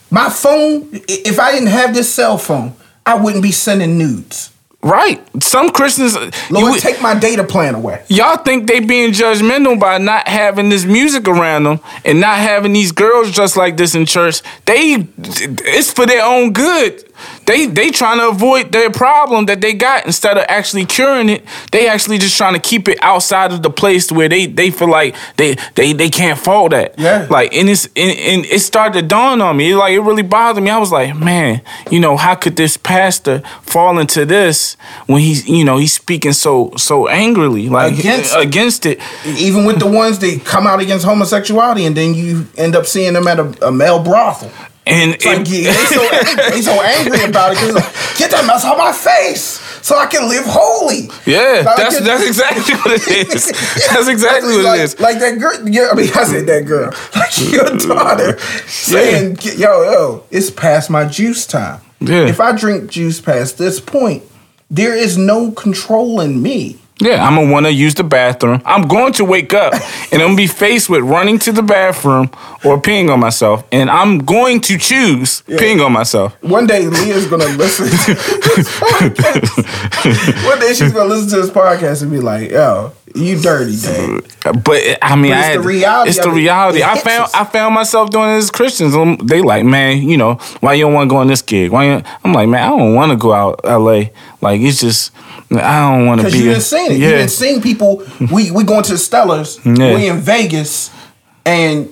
My phone, if I didn't have this cell phone, I wouldn't be sending nudes. right, some Christians, uh, Lord, you- take my data plan away. y'all think they being judgmental by not having this music around them and not having these girls just like this in church. They, it's for their own good. They they trying to avoid their problem that they got instead of actually curing it. They actually just trying to keep it outside of the place where they they feel like they they they can't fall that. Yeah. Like and it's and, and it started to dawn on me. Like it really bothered me. I was like, man, you know, how could this pastor fall into this when he's you know he's speaking so so angrily like Against- against it. Even with the ones that come out against homosexuality, and then you end up seeing them at a, a male brothel. And It's like, yeah, they, so angry, they so angry about it. it's like, Get that mess out my face so I can live holy. yeah, Like, that's that's exactly what it is. That's exactly what it is. Like that girl. Yeah, I mean, I said that girl. Like your daughter saying, "Yo, yo, it's past my juice time. Yeah. If I drink juice past this point, there is no controlling me." Yeah, I'm gonna want to use the bathroom. I'm going to wake up and I'm gonna be faced with running to the bathroom or peeing on myself, and I'm going to choose peeing on myself. One day Leah's gonna listen to this podcast. One day she's gonna listen to this podcast and be like, yo, You dirty, dang. But I mean, But it's I had, the reality It's the it. reality. It I found us. I found myself doing this as Christians. Um, They like, man, you know, why you don't want to go on this gig? Why you, I'm like, man, I don't want to go out L.A. Like it's just I don't want to be. Because you didn't seen it. Yeah, You didn't seen people. We we going to the Stellars. Yeah. We in Vegas, and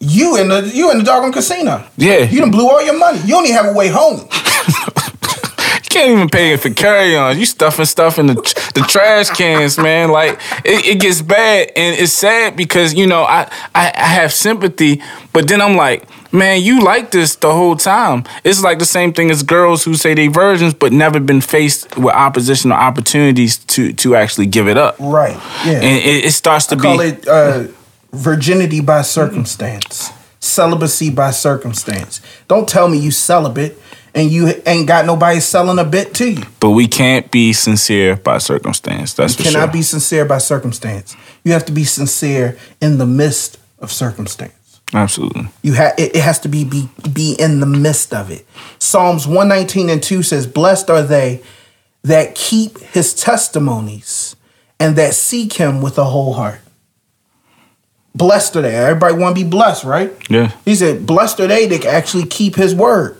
you in the you in the doggone casino. Yeah. You done blew all your money. You don't even have a way home. You can't even pay for carry on. You stuffing stuff in the the trash cans, man. Like it, it gets bad, and it's sad because you know I, I I have sympathy, but then I'm like, man, you like this the whole time. It's like the same thing as girls who say they virgins, but never been faced with opposition or opportunities to to actually give it up. Right. Yeah. And it, it starts to I call be it uh, virginity by circumstance, celibacy by circumstance. Don't tell me you celibate and you ain't got nobody selling a bit to you. but we can't be sincere by circumstance. That's for Cannot sure. be sincere by circumstance. You have to be sincere in the midst of circumstance. Absolutely. You have it, it has to be, be be in the midst of it. Psalms 119 and 2 says, Blessed are they that keep his testimonies and that seek him with a whole heart. Blessed are they. Everybody want to be blessed, right? Yeah. He said, Blessed are they that actually keep his word.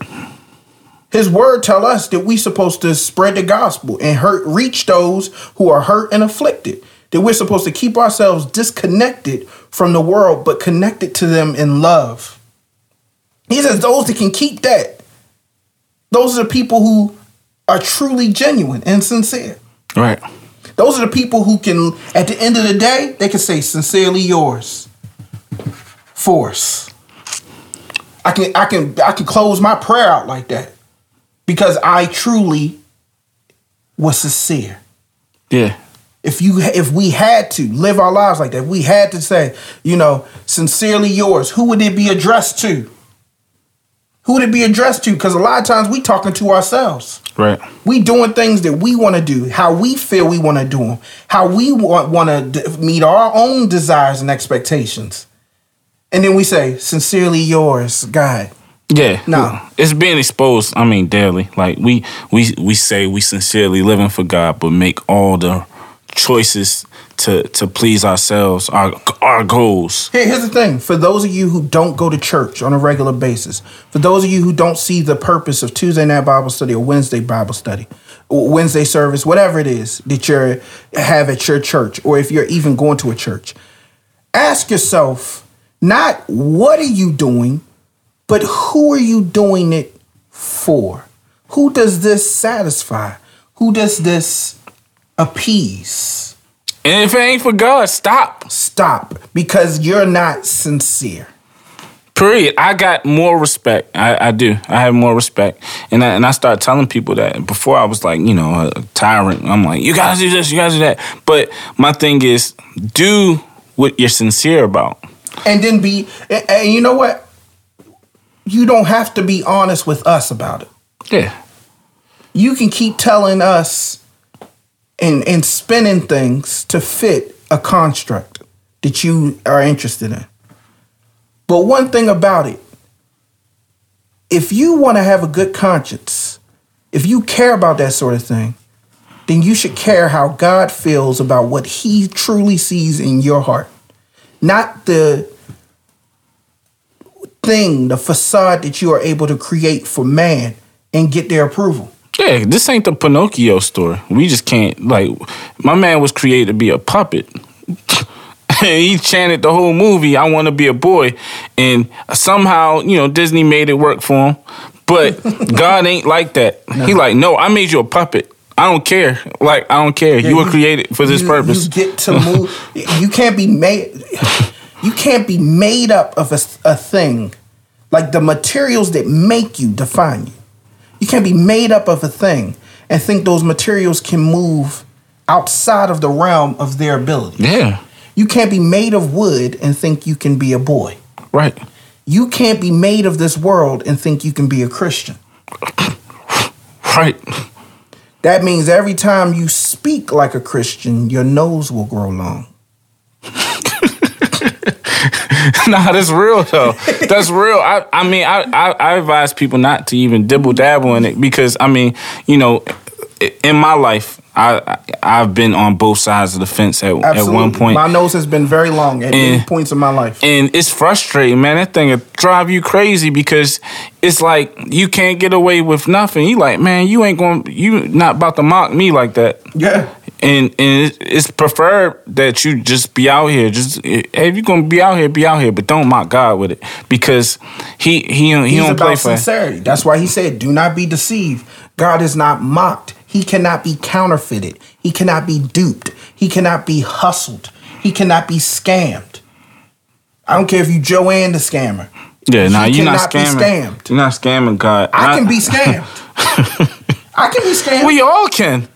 His word tell us that we supposed to spread the gospel and hurt reach those who are hurt and afflicted. That we're supposed to keep ourselves disconnected from the world, but connected to them in love. He says those that can keep that, those are the people who are truly genuine and sincere. Right. Those are the people who can, at the end of the day, they can say, "Sincerely yours." Force. I can, I can, I can close my prayer out like that because I truly was sincere. Yeah. If you, if we had to live our lives like that, we had to say, you know, sincerely yours. Who would it be addressed to? Who would it be addressed to? Because a lot of times we talking to ourselves. Right. We doing things that we want to do, how we feel we want to do them, how we want want to d- meet our own desires and expectations, and then we say, "Sincerely yours, God." Yeah, No. it's being exposed. I mean, daily. Like we we we say we sincerely living for God, but make all the choices to to please ourselves, our our goals. Here, here's the thing: for those of you who don't go to church on a regular basis, for those of you who don't see the purpose of Tuesday night Bible study or Wednesday Bible study, Wednesday service, whatever it is that you have at your church, or if you're even going to a church, ask yourself not what are you doing, but who are you doing it for? Who does this satisfy? Who does this appease? And if it ain't for God, stop. Stop because you're not sincere. Period. I got more respect. I, I do. I have more respect, and I, and I start telling people that. Before I was like, you know, a tyrant. I'm like, you gotta do this, you gotta do that. But my thing is, do what you're sincere about. and then be and, and you know what you don't have to be honest with us about it Yeah. you can keep telling us and and spinning things to fit a construct that you are interested in but one thing about it if you want to have a good conscience if you care about that sort of thing then you should care how god feels about what he truly sees in your heart not the thing, the facade that you are able to create for man and get their approval. Yeah, this ain't the Pinocchio story. We just can't like. My man was created to be a puppet. he chanted the whole movie, "I want to be a boy," and somehow, you know, Disney made it work for him. But God ain't like that. He like, no, I made you a puppet. I don't care. Like, I don't care. you were created for this you, purpose. You get to move. you can't be made. You can't be made up of a, a thing, like the materials that make you define you. You can't be made up of a thing and think those materials can move outside of the realm of their ability. yeah, You can't be made of wood and think you can be a boy. right. You can't be made of this world and think you can be a Christian. Right. That means every time you speak like a Christian, your nose will grow long. nah, that's real though. That's real. I, I mean, I, I, I advise people not to even dibble dabble in it because I mean, you know, in my life, I, I have been on both sides of the fence at, at one point. My nose has been very long at many And- points in my life. and it's frustrating, man. That thing will drive you crazy because it's like you can't get away with nothing. You like, man, you ain't going, you not about to mock me like that. Yeah. And and it's preferred that you just be out here. Just hey, if you're gonna be out here, be out here, but don't mock God with it because he he he He's don't about play for. sincerity. That's why he said, "Do not be deceived. God is not mocked. He cannot be counterfeited. He cannot be duped. He cannot be hustled. He cannot be scammed." I don't care if you Joanne the scammer. Yeah, nah, you're not scamming. scammed. You're not scamming God. I can be scammed. I can be scammed. We all can.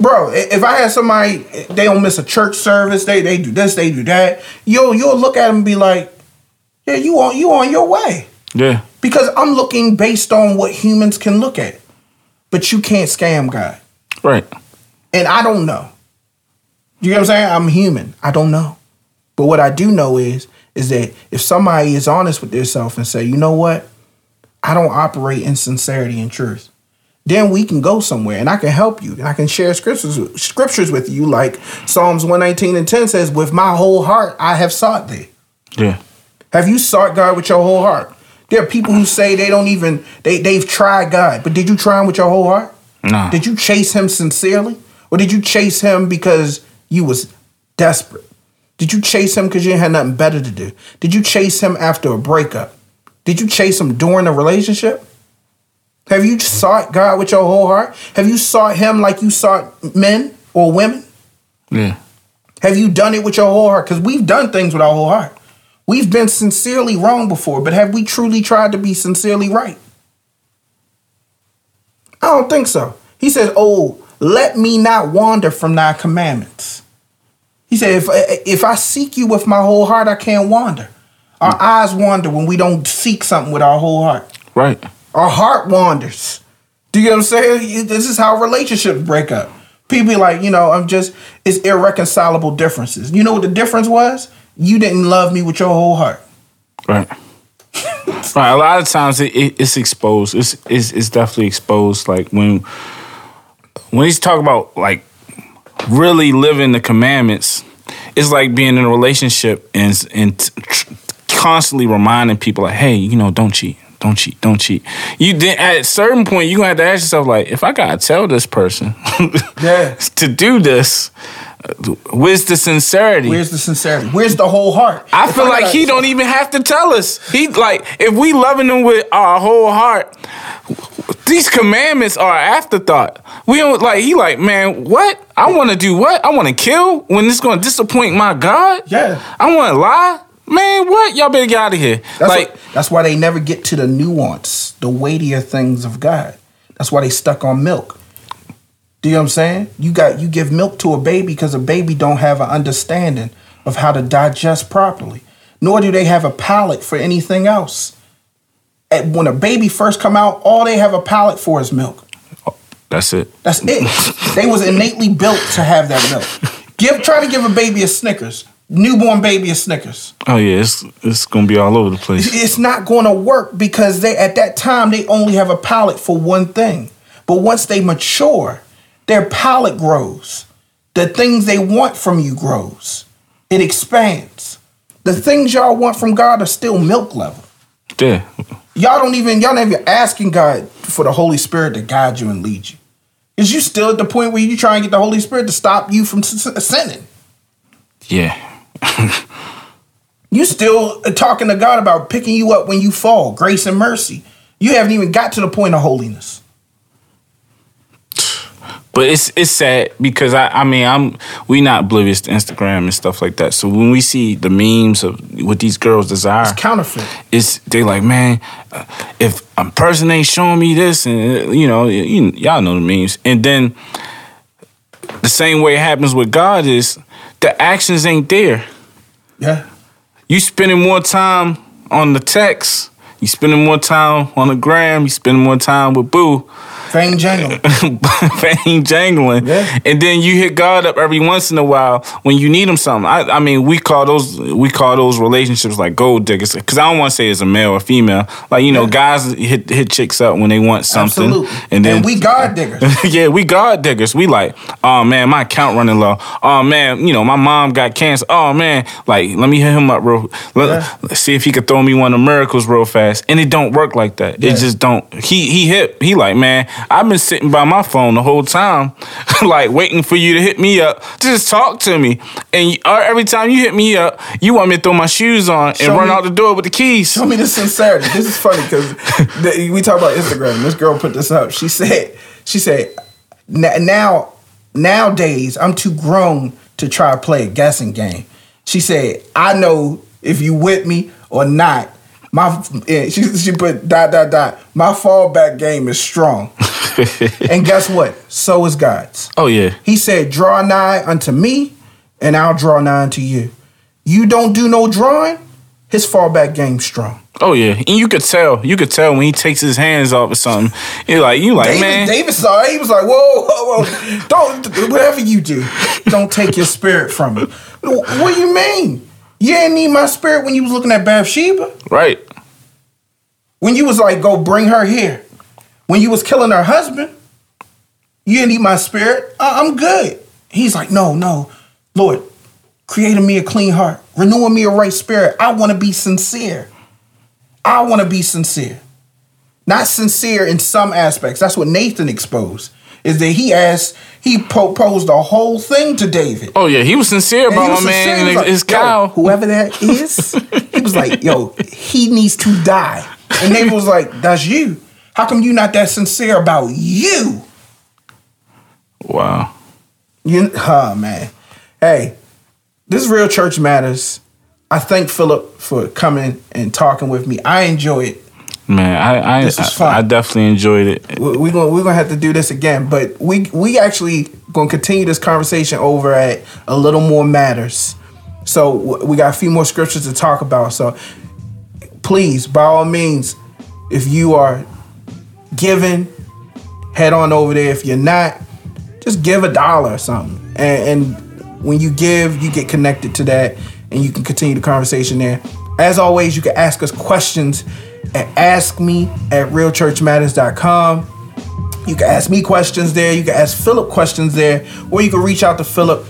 Bro, if I had somebody, they don't miss a church service, they they do this, they do that. You'll you'll look at them and be like, yeah, you on you on your way Yeah, because I'm looking based on what humans can look at, but you can't scam God, right. and I don't know. You know what I'm saying? I'm human. I don't know, but what I do know is is that if somebody is honest with themselves and say, you know what, I don't operate in sincerity and truth then we can go somewhere and I can help you and I can share scriptures scriptures with you like Psalms 119 and 10 says with my whole heart I have sought thee. Yeah, Have you sought God with your whole heart? There are people who say they don't even they they've tried God, but did you try him with your whole heart? nah. Did you chase him sincerely or did you chase him because you was desperate? Did you chase him because you didn't nothing better to do? Did you chase him after a breakup? Did you chase him during a relationship? Have you sought God with your whole heart? Have you sought him like you sought men or women? yeah, Have you done it with your whole heart? Because we've done things with our whole heart. We've been sincerely wrong before, but have we truly tried to be sincerely right? I don't think so. He says, Oh, let me not wander from thy commandments. He said, if, if I seek you with my whole heart, I can't wander. Our hmm. eyes wander when we don't seek something with our whole heart. right. Our heart wanders. Do you know what I'm saying? This is how relationships break up. People be like, you know, I'm just, it's irreconcilable differences. You know what the difference was? You didn't love me with your whole heart. Right. right. A lot of times it, it, it's exposed. It's, it's it's definitely exposed. Like when when he's talking about like really living the commandments, it's like being in a relationship and and t- constantly reminding people like, hey, you know, don't cheat. Don't cheat, don't cheat. You did at a certain point you gonna have to ask yourself, like, if I gotta tell this person Yeah. to do this, where's the sincerity? Where's the sincerity? Where's the whole heart? I If feel like gotta- he don't even have to tell us. He like if we loving him with our whole heart, these commandments are afterthought. We don't like he like man. What I want to do? What I want to kill when it's going to disappoint my God? Yeah. I want to lie, man. What y'all better get out of here. That's, like what- that's why they never get to the nuance, the weightier things of God. That's why they stuck on milk. You know what I'm saying? You got you give milk to a baby because a baby don't have an understanding of how to digest properly, nor do they have a palate for anything else. And when a baby first come out, all they have a palate for is milk. that's it. That's it. they was innately built to have that milk. Give try to give a baby a Snickers, newborn baby a Snickers. Oh yeah, it's it's gonna be all over the place. it's not going to work because they at that time they only have a palate for one thing. But once they mature, their palate grows. The things they want from you grows. It expands. The things y'all want from God are still milk level. Yeah, Y'all don't even y'all not even asking God for the Holy Spirit to guide you and lead you. Is you still at the point where you try and get the Holy Spirit to stop you from sinning? yeah, You still talking to God about picking you up when you fall, grace and mercy. You haven't even got to the point of holiness. But it's it's sad because I I mean I'm we not oblivious to Instagram and stuff like that. So when we see the memes of what these girls desire, It's counterfeit. it's they like man, uh, if a person ain't showing me this and uh, you know you, y'all know the memes, and then the same way it happens with God is the actions ain't there. Yeah. You spending more time on the text. You spending more time on the gram. You spending more time with boo. Fang jangling. fang jangling. Yeah. And then you hit God up every once in a while when you need him something. I, I mean, we call those we call those relationships like gold diggers because I don't want to say it's a male or female. Like you know, Yeah. guys hit hit chicks up when they want something, Absolutely. and then we God diggers. yeah, we God diggers. We like, oh man, my account running low. Oh man, you know, my mom got cancer. Oh man, like let me hit him up real. Let, Yeah. let's see if he could throw me one of miracles real fast. And it don't work like that. It just don't. He he hit. He like, man, I've been sitting by my phone the whole time, like waiting for you to hit me up. Just talk to me. And every time you hit me up, you want me to throw my shoes on and Show run me- out the door with the keys. Show me the sincerity. This is funny because we talk about Instagram. This girl put this up. She said, she said, now nowadays I'm too grown to try to play a guessing game. She said, I know if you with me or not. My eh, she she put dot dot dot. My fallback game is strong. and guess what? So is God's. oh yeah. He said, Draw nigh unto me, and I'll draw nigh unto you. You don't do no drawing, his fallback game strong. Oh yeah, and you could tell. You could tell when he takes his hands off or something. You like you like David, man. David saw it. He was like, whoa, whoa, whoa. Don't, whatever you do, don't take your spirit from me. What do you mean? You didn't need my spirit when you was looking at Bathsheba? Right. When you was like, go bring her here? When you was killing her husband? You didn't eat my spirit? I- I'm good. He's like, no, no. Lord, creating me a clean heart. renewing me a right spirit. I want to be sincere. I want to be sincere. Not sincere in some aspects. That's what Nathan exposed. Is that he asked, he proposed the whole thing to David. Oh yeah, he was sincere about was my sincere. man He and was his like, "Yo, cow. whoever that is, he was like, yo, he needs to die. And David was like, that's you. How come you not that sincere about you? Wow. You, oh man. Hey, this real church matters. I thank Philip for coming and talking with me. I enjoy it. Man, I I, This is I. I definitely enjoyed it. We- We're gonna we're gonna have to do this again, but we we actually gonna continue this conversation over at a little more matters. So we got a few more scriptures to talk about. So please, by all means, if you are giving, head on over there. If you're not, just give a dollar or something. And, and when you give, you get connected to that, and you can continue the conversation there. As always, you can ask us questions and ask me at askme at realchurchmatters.com. You can ask me questions there. You can ask Philip questions there, or you can reach out to Philip.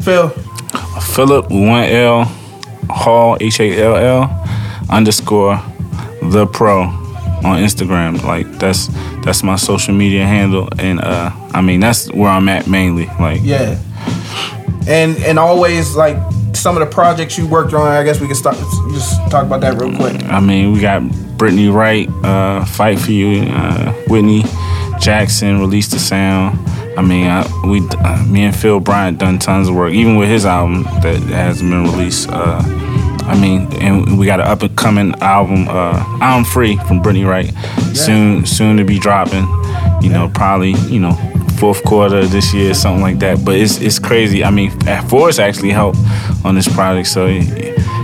Phil, Philip one L Hall H A L L underscore the pro on Instagram. Like that's that's my social media handle, and uh, I mean that's where I'm at mainly. Like yeah, and and always like some of the projects you worked on. I guess we can start just talk about that real quick. I mean, we got Brittany Wright, uh, Fight for You, uh, Whitney Jackson, Release the Sound. I mean, I, we, uh, me and Phil Bryant done tons of work, even with his album that hasn't been released. Uh, I mean, and we got an up and coming album, uh, I'm Free from Brittany Wright, soon, soon to be dropping. You know, probably, you know, fourth quarter this year, something like that. But it's it's crazy. I mean, Forrest actually helped on this project, so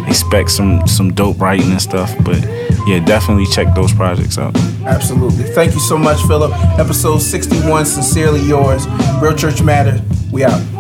expect some some dope writing and stuff. But yeah, definitely check those projects out. Absolutely. Thank you so much, Philip. Episode 61, Sincerely Yours. Real Church Matter. We out.